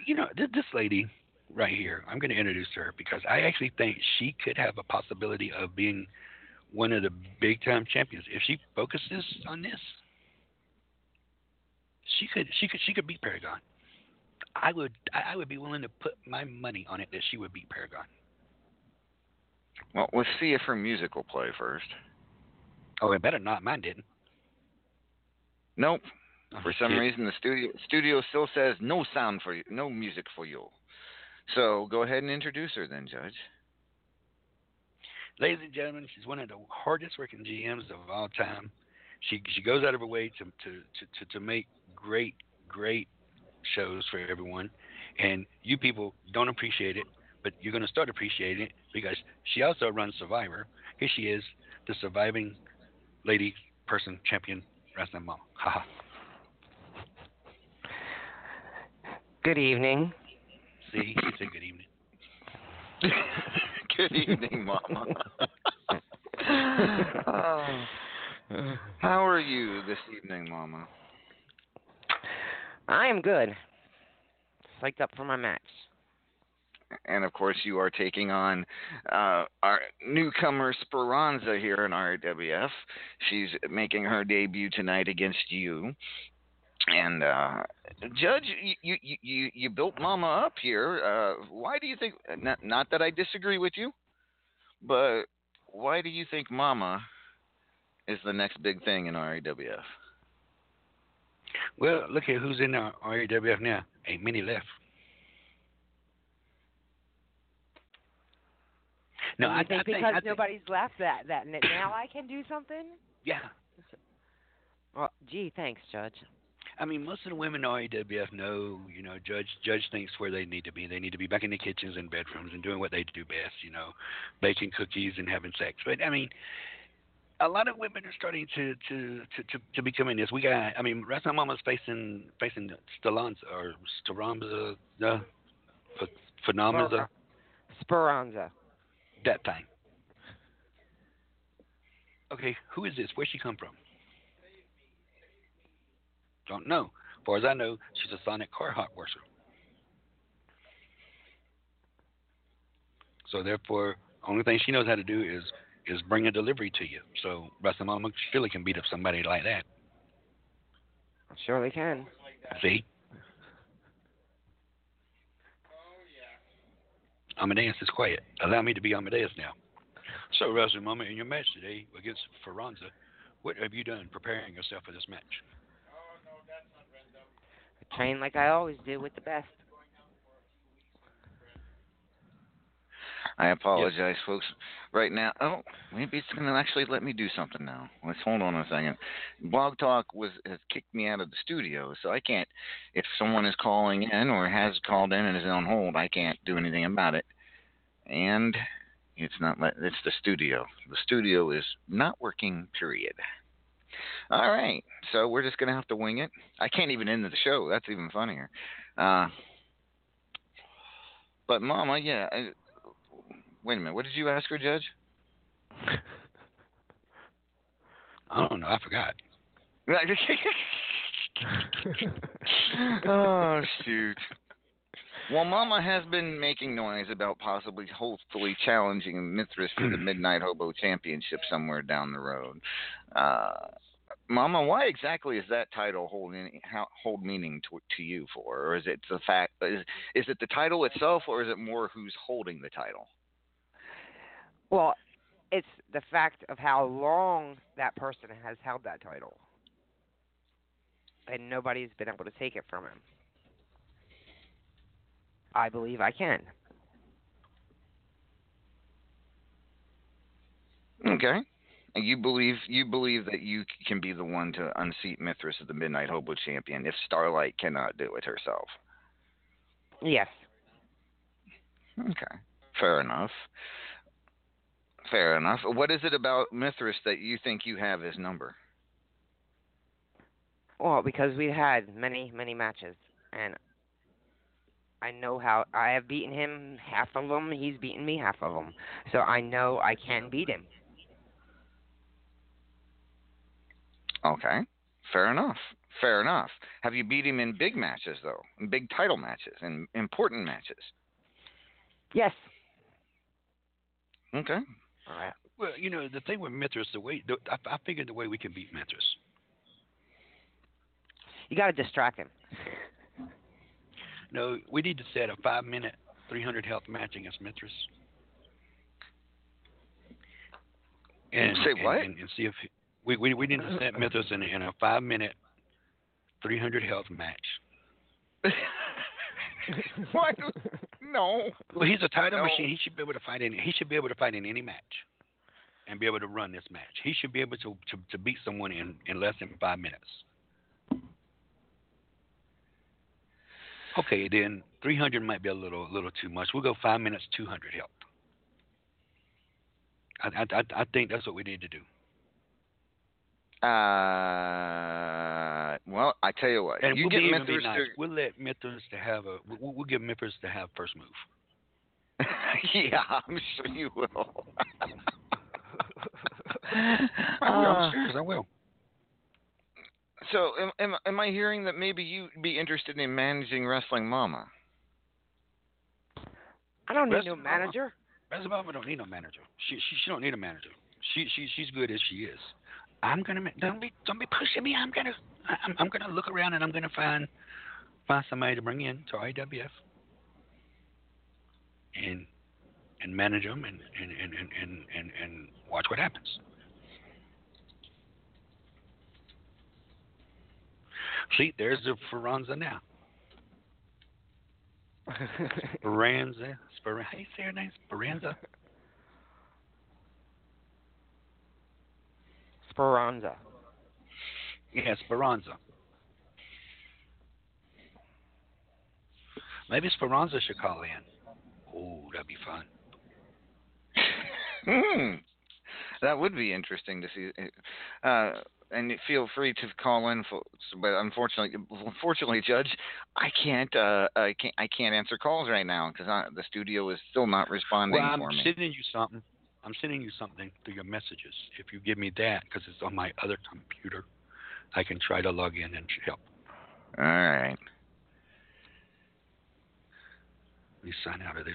you know, this, this lady right here. I'm going to introduce her because I actually think she could have a possibility of being one of the big time champions if she focuses on this. She could she could she could beat Paragon. I would I would be willing to put my money on it that she would beat Paragon. Well, let's see if her music will play first. Oh, it better not. Mine didn't. Nope. Oh, For some reason, the studio studio still says no sound for you, no music for you. So go ahead and introduce her then, Judge. Ladies and gentlemen, she's one of the hardest working GMs of all time. She she goes out of her way to to to, to, to make great great shows for everyone, and you people don't appreciate it, but you're going to start appreciating it because she also runs Survivor. Here she is, the surviving lady person champion wrestling mom. Haha. Good evening. See, she said good evening. Good evening, Mama. Oh. how are you this evening, Mama? I am good. Psyched up for my match. And of course, you are taking on uh, our newcomer Speranza here in RWF. She's making her debut tonight against you. And uh, Judge, you, you you you built Mama up here. Uh, why do you think? Not, not that I disagree with you, but why do you think Mama is the next big thing in RAWF? Well, look at who's in uh, our RAWF now. Ain't many left. No, I, think I think, because think, nobody's left that that now I can do something? yeah. Well, gee, thanks, Judge. I mean, most of the women in RAWF know, you know, Judge Judge thinks where they need to be. They need to be back in the kitchens and bedrooms and doing what they do best, you know, baking cookies and having sex. But I mean, a lot of women are starting to to to to, to become in this. We got, I mean, Wrestling Mama's facing facing Stallanza or Staramza, the uh, Phenomenza, Speranza. that thing. Okay, who is this? Where'd she come from? Don't know. As far as I know, she's a Sonic car hot worser. So therefore, only thing she knows how to do is is bring a delivery to you. So Wrestling Mama surely can beat up somebody like that. Surely can. See? Oh yeah. Amadeus is quiet. Allow me to be Amadeus now. So, Wrestling Mama, in your match today against Ferranza, what have you done preparing yourself for this match? I train like I always do with the best. I apologize, folks. Right now, oh, maybe it's going to actually let me do something now. Let's hold on a second. Blog Talk was has kicked me out of the studio, so I can't. If someone is calling in or has called in and is on hold, I can't do anything about it. And it's not. let- It's the studio. The studio is not working. Period. All right, so we're just gonna have to wing it. I can't even end the show. That's even funnier. Uh, but Mama, yeah. Wait a minute. What did you ask her, Judge? I don't know. I forgot. oh shoot. Well, Mama has been making noise about possibly, hopefully, challenging Mithras for the Midnight Hobo Championship somewhere down the road. Uh, Mama, why exactly is that title hold any, how, hold meaning to, to you for, or is it the fact is, is it the title itself, or is it more who's holding the title? Well, it's the fact of how long that person has held that title. And nobody's been able to take it from him. I believe I can. Okay. You believe you believe that you can be the one to unseat Mithras as the Midnight Hobo champion if Starlight cannot do it herself. Yes. Okay. Fair enough. Fair enough. What is it about Mithras that you think you have his number? Well, because we've had many, many matches, and I know how I have beaten him half of them. He's beaten me half of them, so I know I can beat him. Okay. Fair enough. Fair enough. Have you beat him in big matches though? In big title matches and important matches? Yes. Okay. All right. Well, you know, the thing with Mithras, the way the, I, I figured the way we can beat Mithras. You got to distract him. No, we need to set a five minute, 300 health match against Mithras. And, Say what? And, and see if we, we we need to set Mithras in, a- in a five minute, 300 health match. Why do no? Well, he's a title No. machine. He should be able to fight in. He should be able to fight in any match, and be able to run this match. He should be able to to, to beat someone in, in less than five minutes. Okay, then 300 might be a little little too much. We'll go five minutes, 200 health. I I I- I think that's what we need to do. Uh, well, I tell you what. And you we'll get be even be Mithras nice. to We'll let Mithras to have a. We'll, we'll give Mithras to have first move. yeah, I'm sure you will. I will. Uh, I'm serious. I will. so, am, am am I hearing that maybe you'd be interested in managing Wrestling Mama? I don't need Best no manager. Best of all, I don't need no manager. She she she don't need a manager. She she she's good as she is. I'm gonna don't be don't be pushing me. I'm gonna I'm I'm gonna look around and I'm gonna find find somebody to bring in to IWF and and manage them and and and and and, and, and watch what happens. See, there's the Ferranza now. Speranza. Speranza. How you say her name? Speranza. Speranza. Yeah, Speranza. Maybe Speranza should call in. Oh, that'd be fun. Hmm. That would be interesting to see. Uh, and feel free to call in, folks, but unfortunately, unfortunately, Judge, I can't. Uh, I can't. I can't answer calls right now because the studio is still not responding Well, I'm for me. sending you something. I'm sending you something through your messages. If you give me that, because it's on my other computer, I can try to log in and help. All right. Let me sign out of this.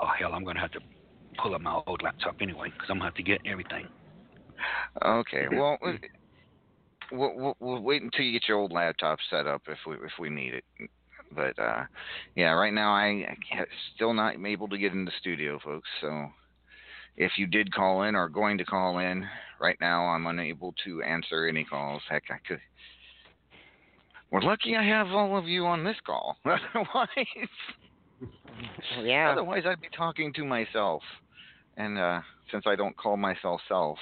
Oh hell, I'm gonna have to pull up my old laptop anyway, because I'm gonna have to get everything. Okay. Well, we'll, we'll, we'll wait until you get your old laptop set up if we if we need it. But uh, yeah, right now I, I still not able to get in the studio, folks. So if you did call in or going to call in, right now I'm unable to answer any calls. Heck, I could. We're lucky I have all of you on this call. Otherwise, yeah. otherwise I'd be talking to myself. And uh, since I don't call myself self,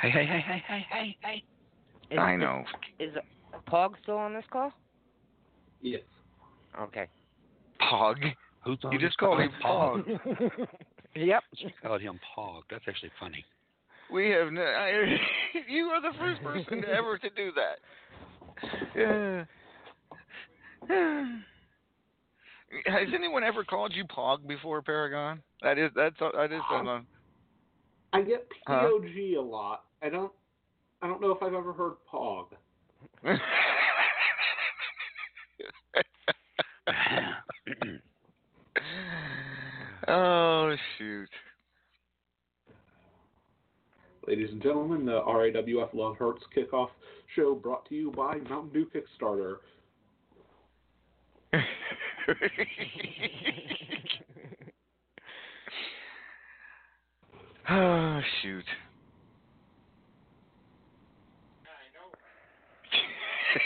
Hey, hey, hey, hey, hey, hey, hey. Is, I know. Is, is Pog still on this call? Yes. Okay. Pog. Who's on You just called him Pog. yep. You called him Pog. That's actually funny. We have no. I, you are the first person to ever to do that. Yeah. Has anyone ever called you Pog before, Paragon? That is that's that is on I get? POG a lot. I don't. I don't know if I've ever heard Pog. oh shoot! Ladies and gentlemen, the RAWF Love Hurts kickoff show brought to you by Mountain Dew Kickstarter. oh shoot!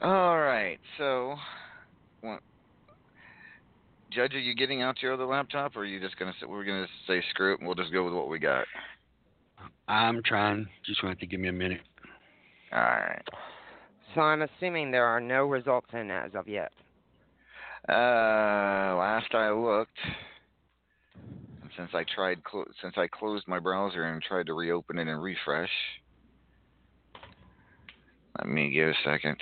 All right, so, what, Judge, are you getting out your other laptop, or are you just gonna say, we're gonna say screw it and we'll just go with what we got? I'm trying. Just want to give me a minute. All right. So I'm assuming there are no results in as of yet. Uh, last I looked, since I tried, clo- since I closed my browser and tried to reopen it and refresh, let me give a second.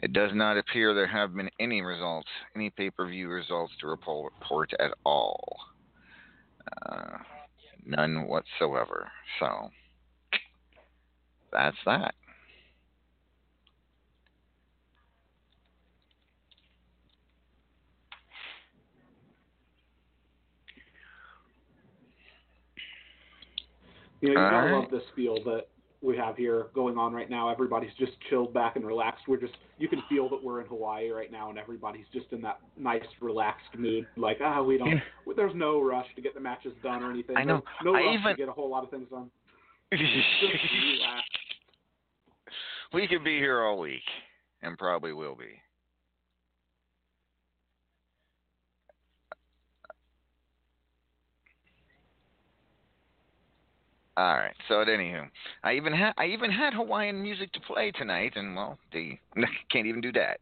It does not appear there have been any results, any pay-per-view results to report, at all. Uh, none whatsoever. So that's that. You know, you gotta Alright. love this feel that we have here going on right now. Everybody's just chilled back and relaxed. We're just you can feel that we're in Hawaii right now, and everybody's just in that nice, relaxed mood. Like ah, we don't. There's no rush to get the matches done or anything. I know. There's no I rush even- to get a whole lot of things done. We could be here all week, and probably will be. All right. So at anywho, I even had I even had Hawaiian music to play tonight, and well, they can't even do that.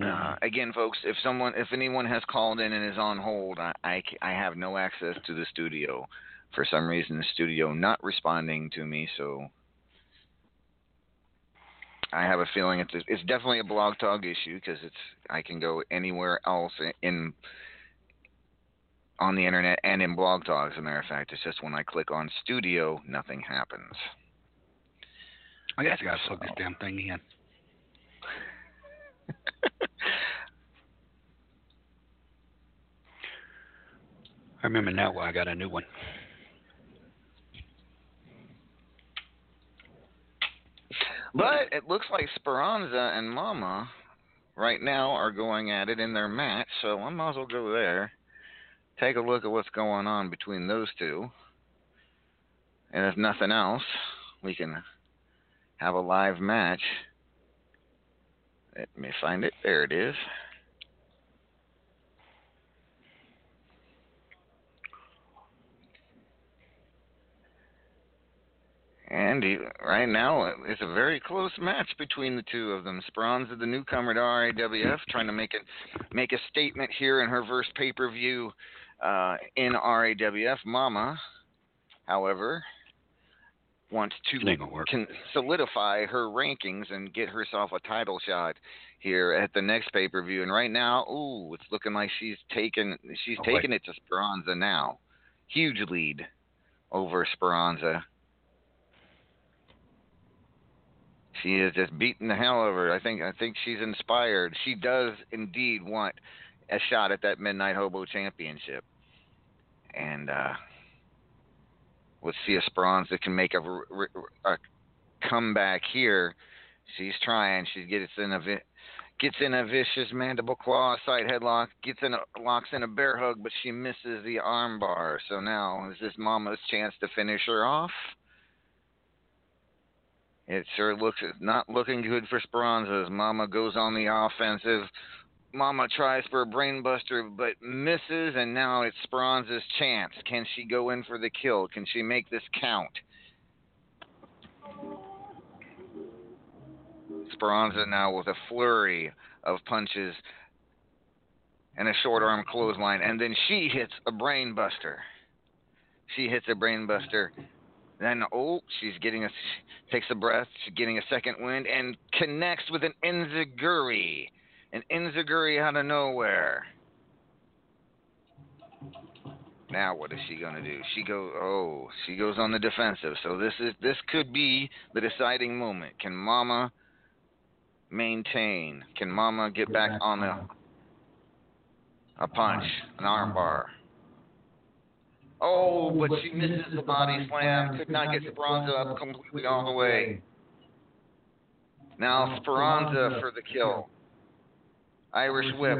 Uh, again, folks, if someone, if anyone has called in and is on hold, I, I, I have no access to the studio. For some reason, the studio not responding to me, so I have a feeling it's it's definitely a blog talk issue because it's I can go anywhere else in on the internet and in blog talk. As a matter of fact, it's just when I click on studio, nothing happens. I guess I gotta plug this damn thing in. I remember now why I got a new one. But it looks like Speranza and Mama right now are going at it in their match, so I might as well go there. Take a look at what's going on between those two. And if nothing else, we can have a live match. Let me find it. There it is. And right now, it's a very close match between the two of them. Speranza, the newcomer to RAWF, trying to make a make a statement here in her first pay per view uh, in RAWF. Mama, however, wants to can solidify her rankings and get herself a title shot here at the next pay per view. And right now, ooh, it's looking like she's taken she's Oh, taken it to Speranza now. Huge lead over Speranza. She is just beating the hell over. her. I think I think she's inspired. She does indeed want a shot at that Midnight Hobo Championship. And uh see if Speranza can make a, a comeback here. She's trying. She gets in a gets in a vicious mandible claw side headlock, gets in a locks in a bear hug, but she misses the armbar. So now is this Mama's chance to finish her off? It sure looks not looking good for Speranza as Mama goes on the offensive. Mama tries for a brainbuster but misses, and now it's Speranza's chance. Can she go in for the kill? Can she make this count? Speranza now with a flurry of punches and a short arm clothesline, and then she hits a brainbuster. She hits a brainbuster. Then oh, she's getting a takes a breath. She's getting a second wind and connects with an enziguri, an enziguri out of nowhere. Now what is she gonna do? She go oh, she goes on the defensive. So this is this could be the deciding moment. Can Mama maintain? Can Mama get back on the a punch, an armbar? Oh, oh, but she misses the body slam. Could not get Speranza up completely all the way. Now Speranza for the kill. Irish whip,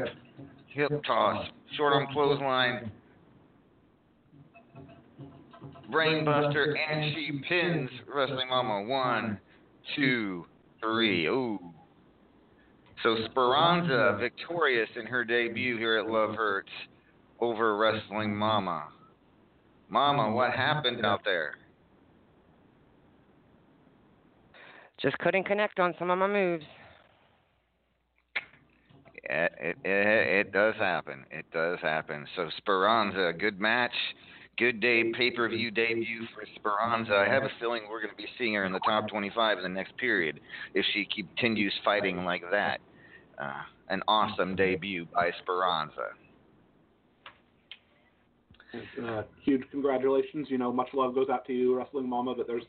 hip toss, short arm clothesline, brainbuster, and she pins Wrestling Mama. One, two, three. Ooh. So Speranza victorious in her debut here at Love Hurts over Wrestling Mama. Mama, what happened out there? Just couldn't connect on some of my moves. It, it, it, does happen. It does happen. So Speranza, good match, good day pay per view debut for Speranza. I have a feeling we're going to be seeing her in the top 25 in the next period if she continues fighting like that. Uh, an awesome debut by Speranza. Uh, huge congratulations. You know, much love goes out to you, Wrestling Mama. But there's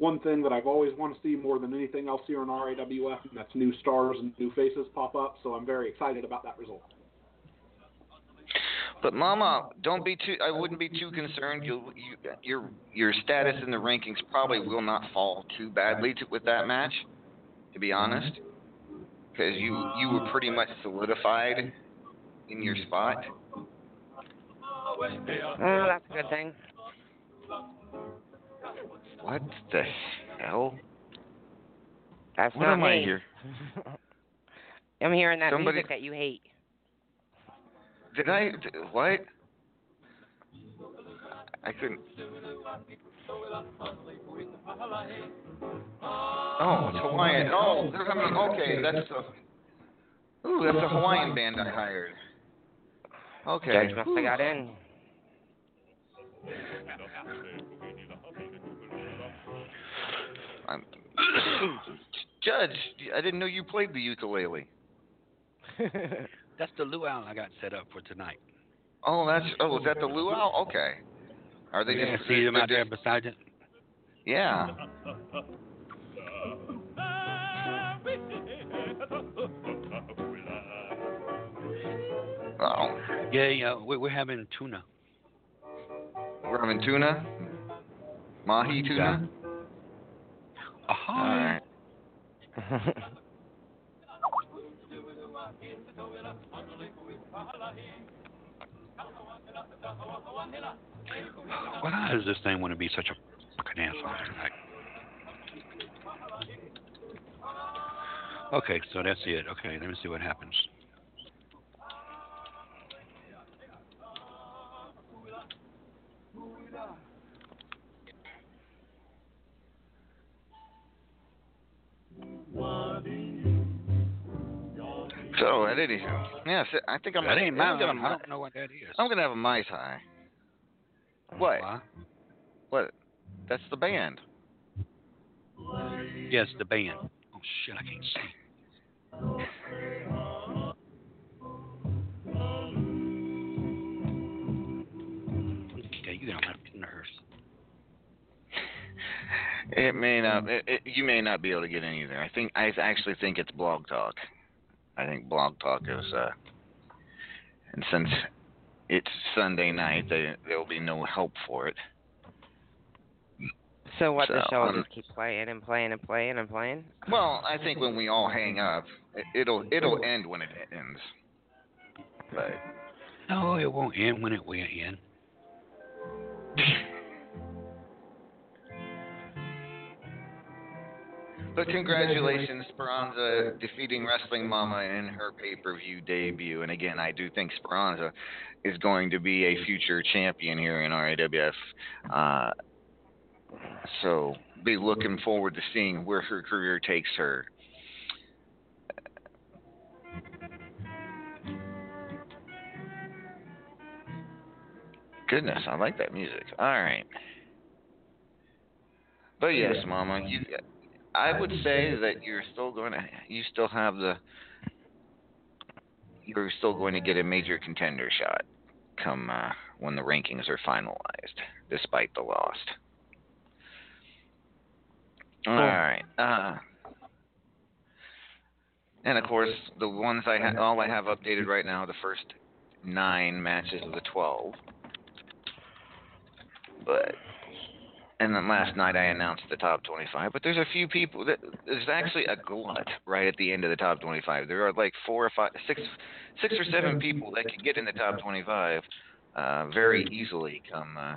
one thing that I've always wanted to see more than anything else here in RAWF, and that's new stars and new faces pop up. So I'm very excited about that result. But Mama, don't be too. I wouldn't be too concerned. You, you, your your status in the rankings probably will not fall too badly to, with that match. To be honest, because you you were pretty much solidified in your spot. Oh, oh that's a good thing. What the hell? That's What not am I me. here? I'm hearing that Somebody- music that you hate. Did I? d- What? I I couldn't. Oh, oh, it's Hawaiian. Oh, they're. Okay, that's the. Ooh, that's a Hawaiian band I hired. Okay. Judge must have got in. I'm, Judge, I didn't know you played the ukulele. That's the luau I got set up for tonight. Oh, that's. Oh, is that the luau? Okay. Are they Yeah, just? see them out there beside it. Yeah. Oh, Yeah, yeah. We're, we're having tuna. we're having tuna. Mahi tuna. Aha. All right. Why does this thing want to be such a fucking asshole tonight? Okay, so that's it. Okay, let me see what happens. So, at any yes, I think I'm. that ain't I'm mine. gonna, I don't know what that is. I'm gonna have a mai tai. What? Why? What? That's the band. Yes, the band. Oh shit, I can't see. Okay, you got my nerves. It may not. It, it, you may not be able to get in either. I think. I actually think it's Blog Talk. I think Blog Talk is. uh And since it's Sunday night, there there will be no help for it. so what? the So, show will um, just keep playing and playing and playing and playing. Well, I think when we all hang up, it, it'll it'll end when it ends. But No, it won't end when it will end. But congratulations, Speranza, defeating Wrestling Mama in her pay per view debut. And again, I do think Speranza is going to be a future champion here in RAWF. Uh, so be looking forward to seeing where her career takes her. Goodness, I like that music. All right. But yes, Mama, you I would say that you're still going to, you still have the, you're still going to get a major contender shot come uh, when the rankings are finalized, despite the loss. All right. Uh, and of course, the ones I ha- all I have updated right now, the first nine matches of the twelve. But and then last night I announced the top 25. But there's a few people that there's actually a glut right at the end of the top 25. There are like four or five, six, six or seven people that can get in the top 25 uh, very easily come uh,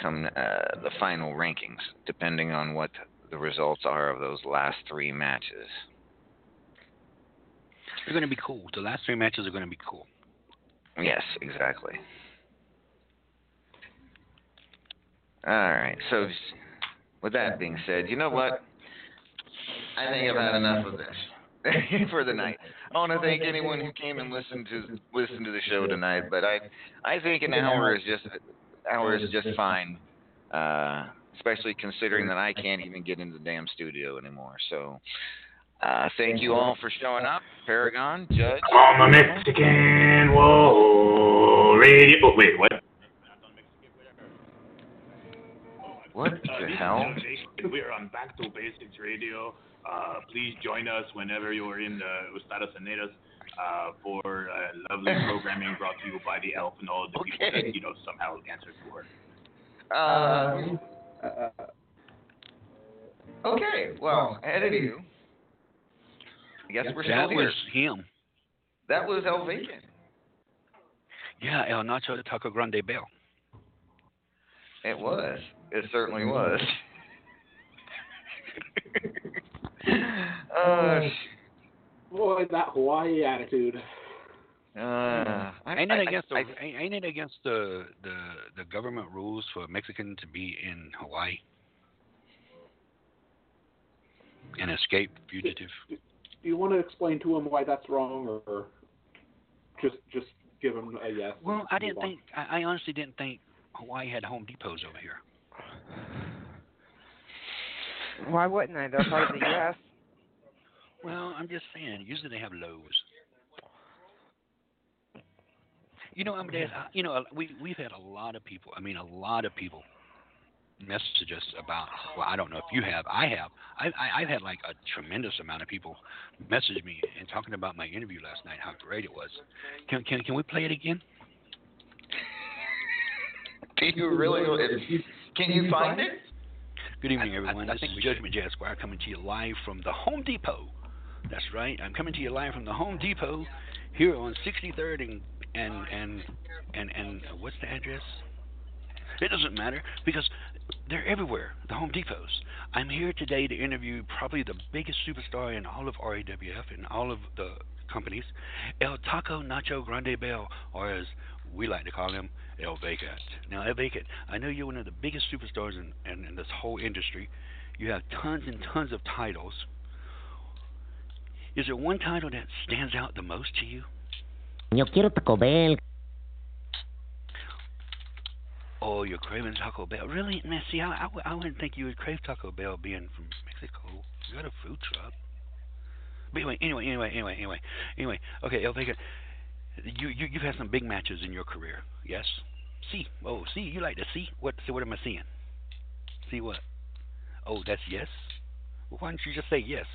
come uh, the final rankings, depending on what the results are of those last three matches. They're going to be cool. The last three matches are going to be cool. Yes, exactly. All right. So, with that being said, you know what? I think I've had enough of this for the night. I want to thank anyone who came and listened to listened to the show tonight, but I I think an hour is just hour is just fine. Uh, especially considering that I can't even get into the damn studio anymore. So, uh, thank you all for showing up, Paragon, Judge. I'm a Mexican, whoa, radio. Oh, wait, what? What Uh, the hell? We're on Back to Basics Radio. Uh, please join us whenever you're in the Ustadas Anedas uh, for uh, lovely programming brought to you by the elf and all the people that you know somehow answered for. Uh, okay, well, anywho, I guess we're still that here. was him. That was El Vacant. Yeah, El Nacho de Taco Grande Bell. It was. It certainly was. uh, Boy, that Hawaii attitude. Uh, I, ain't I, it against I, the ain't it against the the the government rules for a Mexican to be in Hawaii? An escaped fugitive. Do you want to explain to him why that's wrong, or just just give him a yes? Well, I didn't think I, I honestly didn't think Hawaii had Home Depots over here. Why wouldn't I? They're part of the U.S. Well, I'm just saying. Usually they have Lowe's. You know, Amadeus. uh, You know, we we've had a lot of people. I mean, a lot of people message us about. Well, I don't know if you have. I have. I, I I've had like a tremendous amount of people message me and talking about my interview last night. How great it was. Can can can we play it again? Do you really? Can you find it? Good evening, I- I- everyone. I this think is Judgment J Esquire coming to you live from the Home Depot. That's right. I'm coming to you live from the Home Depot here on 63rd and and and and, and uh, what's the address? It doesn't matter because they're everywhere. The Home Depots. I'm here today to interview probably the biggest superstar in all of RAWF and all of the companies, El Taco Nacho Grande Bell, or as we like to call him, El Vacant. Now, El Vacant, I know you're one of the biggest superstars in, in, in this whole industry. You have tons and tons of titles. Is there one title that stands out the most to you? Yo quiero Taco Bell. Oh, you're craving Taco Bell. Really? Man, see, I, I, I wouldn't think you would crave Taco Bell being from Mexico. You got a food truck. But anyway, anyway, anyway, anyway, anyway, anyway. Okay, El Vega, you, you, you've had some big matches in your career, yes? See, oh, see, you like to see? What, see, what am I seeing? See what? Oh, that's yes? Well, why don't you just say yes?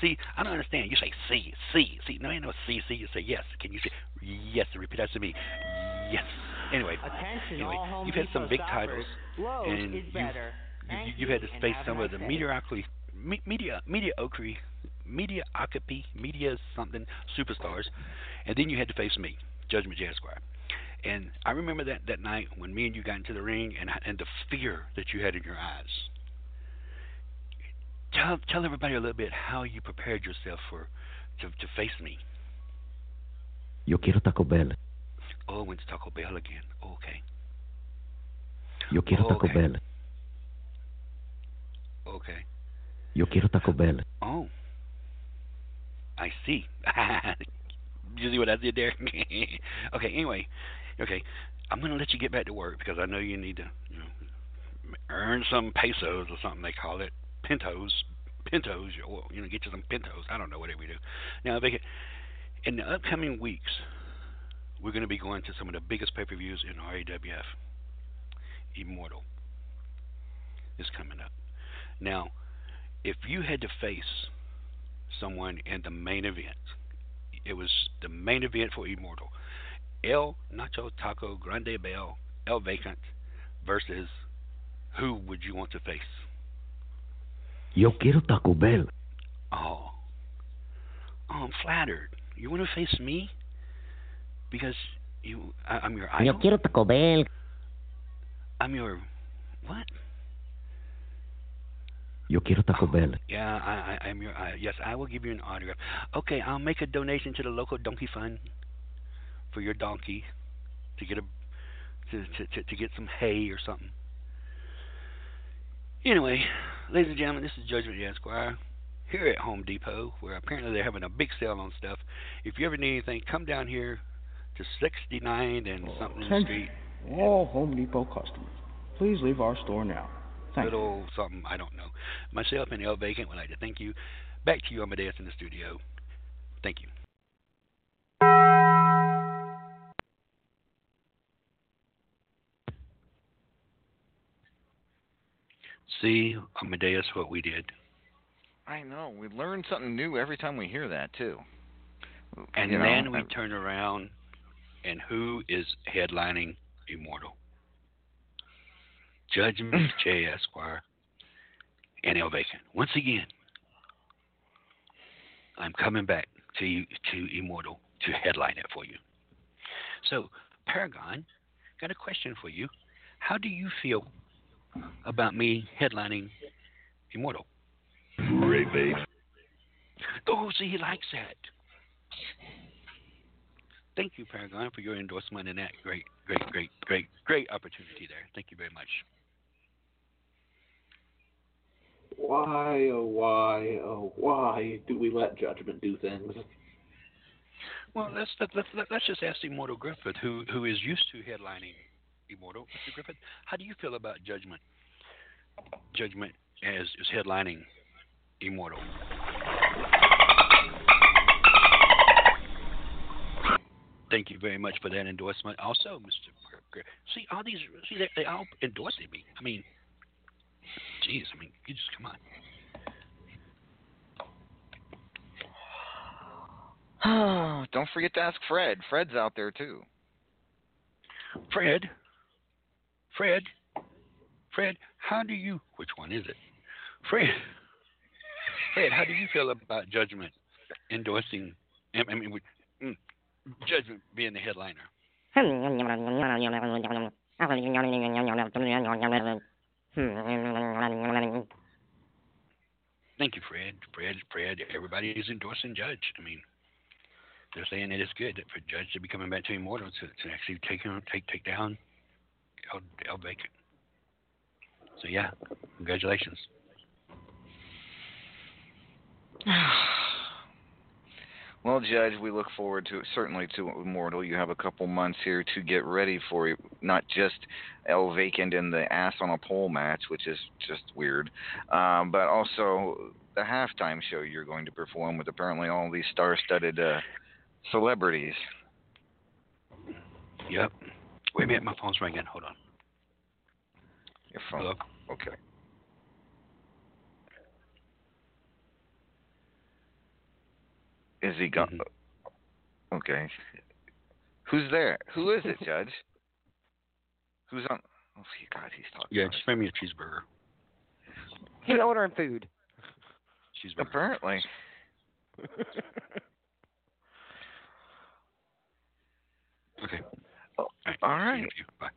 See, I don't understand. You say see, see, see. No, ain't no see, see. You say yes. Can you say yes? Repeat that to me. Yes. Anyway, Attention, Anyway, you've had some big titles, Lowe's and you- better. you, you've had to face have some of the mediocrity, me, media, mediocre, mediocrity, media something superstars, and then you had to face me, Judgment J Esquire. And I remember that that night when me and you got into the ring, and and the fear that you had in your eyes. Tell tell everybody a little bit how you prepared yourself for to to face me. Yo quiero Taco Bell. Oh, it's Taco Bell again. Oh, okay, Yo quiero Oh, Taco. Bell. okay. Yo quiero Taco Bell. Oh, I see. you see what I did there? okay. Anyway, okay. I'm gonna let you get back to work because I know you need to, you know, earn some pesos or something they call it, pintos, pintos. Or, you know, get you some pintos. I don't know whatever we do. Now, in the upcoming weeks, we're going to be going to some of the biggest pay-per-views in RAWF. Immortal is coming up. Now, if you had to face someone in the main event, it was the main event for Immortal. El Nacho Taco Grande Bell, El Vacant versus who would you want to face? Yo quiero Taco Bell. Oh. Oh, I'm flattered. You want to face me? Because you I, I'm your idol. Yo quiero Taco Bell. I'm your what? Yo quiero Taco Oh, Bell. Yeah, I, I, I'm your. I, yes, I will give you an autograph. Okay, I'll make a donation to the local donkey fund for your donkey to get a to to to, to get some hay or something. Anyway, ladies and gentlemen, this is Judgment J. Esquire here at Home Depot, where apparently they're having a big sale on stuff. If you ever need anything, come down here to 69 and oh. something in the street. All Home Depot customers, please leave our store now. Thank you. little something I don't know. Myself and El Vacant would like to thank you. Back to you, Amadeus, in the studio. Thank you. See, Amadeus, what we did. I know. We learn something new every time we hear that too. And You know, then we I- turn around, and who is headlining Immortal? Judgment J. Esquire and El Vacant. Once again, I'm coming back to you, to Immortal to headline it for you. So, Paragon, got a question for you. How do you feel about me headlining Immortal? Great, babe. Oh, see, he likes that. thank you, Paragon, for your endorsement and that great, great, great, great, great opportunity there. Thank you very much. Why, oh why, oh why do we let judgment do things? Well, let's let, let, let's just ask Immortal Griffith, who who is used to headlining Immortal. Mr. Griffith, how do you feel about Judgment? Judgment as is headlining Immortal. Thank you very much for that endorsement. Also, Mr. Gr- See, all these, see, they, they all endorsed me. I mean, jeez, I mean, you just come on. Oh, don't forget to ask Fred. Fred's out there too. Fred, Fred, Fred, how do you? Which one is it? Fred, Fred, how do you feel about Judgment endorsing? I mean, mm, Judgment being the headliner. Thank you, Fred. Fred, Fred. Everybody is endorsing Judge. I mean, they're saying it is good for Judge to be coming back to Immortal to, to actually take him, take take down El, El Bacon. So yeah, congratulations. Well, Judge, we look forward to certainly to Immortal. You have a couple months here to get ready for it. Not just El Vacant in the ass on a pole match, which is just weird, um, but also the halftime show you're going to perform with apparently all these star-studded uh, celebrities. Yep. Wait a minute, my phone's ringing. Hold on. Your phone. Hello. Okay. Is he gone? Mhm. Okay. Who's there? Who is it, Judge? Who's on? Oh, God, he's talking. Yeah, just make me a cheeseburger. He's ordering food. Cheeseburger. Apparently. Okay. Oh, All right. all See you in right. a few. Bye.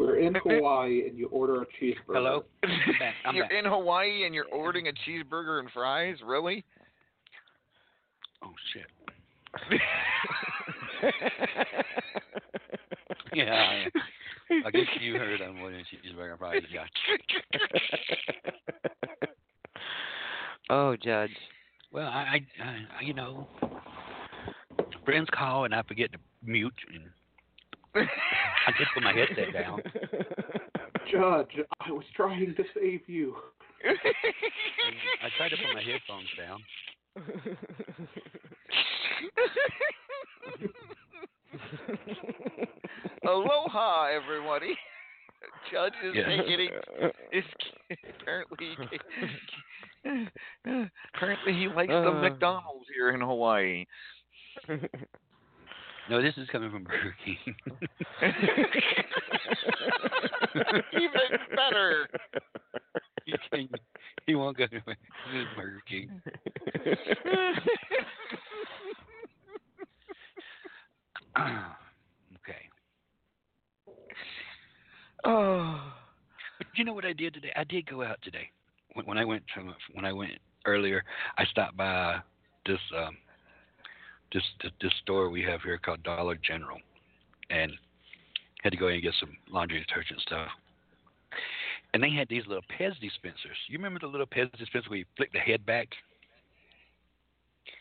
We're in Hawaii and you order a cheeseburger. Hello. I'm back. I'm you're back. in Hawaii and you're ordering a cheeseburger and fries? Really? Oh shit. Yeah. I, I guess you heard I'm ordering cheeseburger and fries. Yeah. oh, Judge. Well, I, I, I, you know, friends call and I forget to mute, and I just put my headset down. Judge, I was trying to save you. I tried to put my headphones down. Aloha, everybody. Judge is Yeah. getting is apparently apparently he likes the Uh. McDonald's here in Hawaii. No, this is coming from Burger King. Even better. he, can, he won't go to Burger King. okay. oh. But you know what I did today? I did go out today. When, when I went to, when I went earlier, I stopped by this um this this, this store we have here called Dollar General, and had to go in and get some laundry detergent stuff. And they had these little Pez dispensers. You remember the little Pez dispenser where you flick the head back?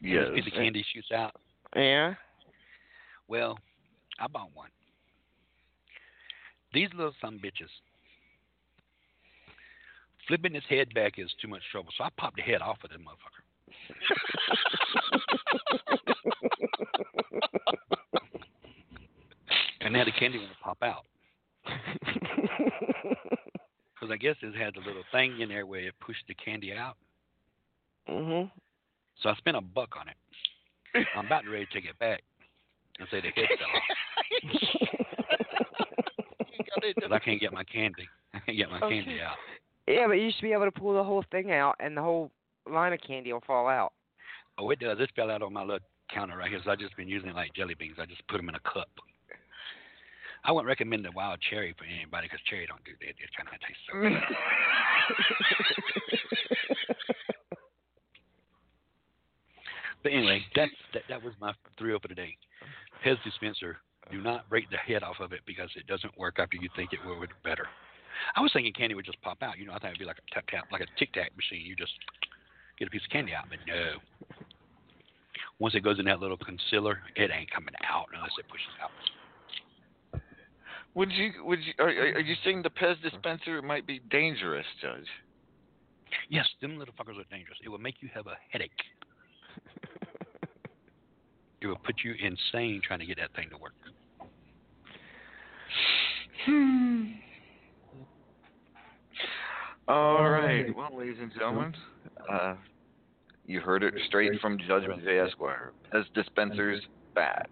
and Yes. The candy shoots out. yeah? Well, I bought one. These little some bitches. Flipping his head back is too much trouble, so I popped the head off of that motherfucker. and now the candy to pop out. Because I guess it had the little thing in there where it pushed the candy out. mhm. So I spent a buck on it. I'm about ready to take it back and say the head fell off. I can't get my candy. I can't get my candy out. Yeah, but you should be able to pull the whole thing out, and the whole line of candy will fall out. Oh, it does. It fell out on my little counter right here. So I've just been using it like jelly beans. I just put them in a cup. I wouldn't recommend the wild cherry for anybody because cherry don't do that. It kind of tastes so good. But anyway, that's that, that was my three for today. Pez dispenser. Do not break the head off of it because it doesn't work after you think it would better. I was thinking candy would just pop out. You know, I thought it'd be like a tap tap, like a tic tac machine. You just get a piece of candy out, but no. Once it goes in that little concealer, it ain't coming out unless it pushes out. Would you? Would you? Are, are are you saying the Pez dispenser might be dangerous, Judge? Yes, them little fuckers are dangerous. It will make you have a headache. it will put you insane trying to get that thing to work. Hmm. All right. Well, ladies and gentlemen, uh, you heard it straight from Judgment J. Esquire. Pez dispensers bad.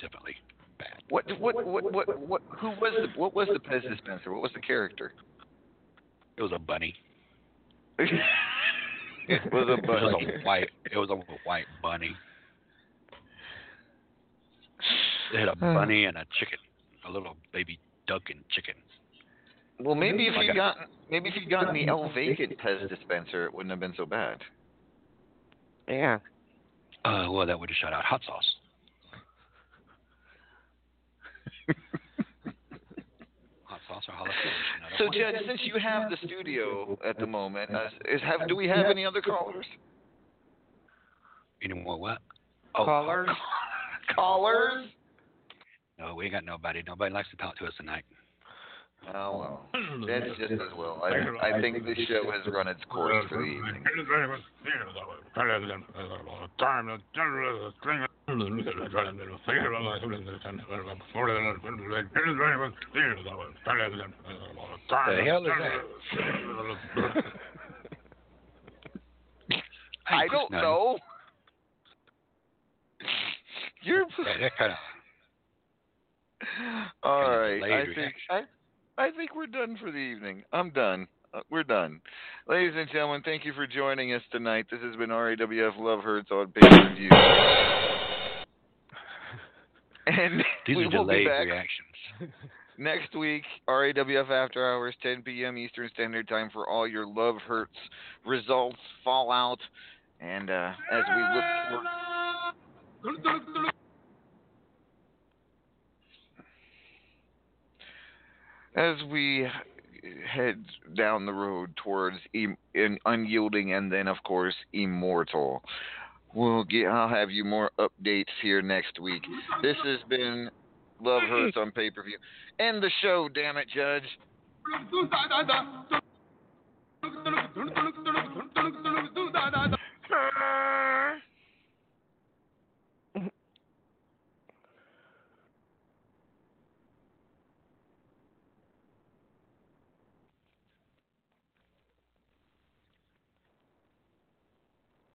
Definitely bad. What? What? What? What? What? Who was the? What was the Pez dispenser? What was the character? It was a bunny. it was a bunny. It was bunny. a white. It was a white bunny. It had a bunny and a chicken, a little baby duck and chicken. Well, maybe if you a- got maybe if you gotten the El Vacant Pez dispenser, it wouldn't have been so bad. Yeah. Uh, well, that would have shut out hot sauce. Sauce or jalapeno. So, Judge, since you have the studio at the moment, uh, is have do we have any other callers? Any more what? Oh, Callers? Callers? No, we ain't got nobody. Nobody likes to talk to us tonight. Oh well, that's just as well. I I think the show has run its course for the evening. The hell is that? I don't know. You're That, that kind of. all right. I think. I I think we're done for the evening. I'm done. Uh, we're done. Ladies and gentlemen, thank you for joining us tonight. This has been RAWF Love Hurts on pay per view. And These we are will be back reactions. next week, RAWF After Hours, 10 p.m. Eastern Standard Time for all your Love Hurts results, fallout, and uh, as we look toward as we head down the road towards unyielding and then of course immortal. We'll get I'll have you more updates here next week. This has been Love Hurts on pay per view. End the show, damn it, Judge.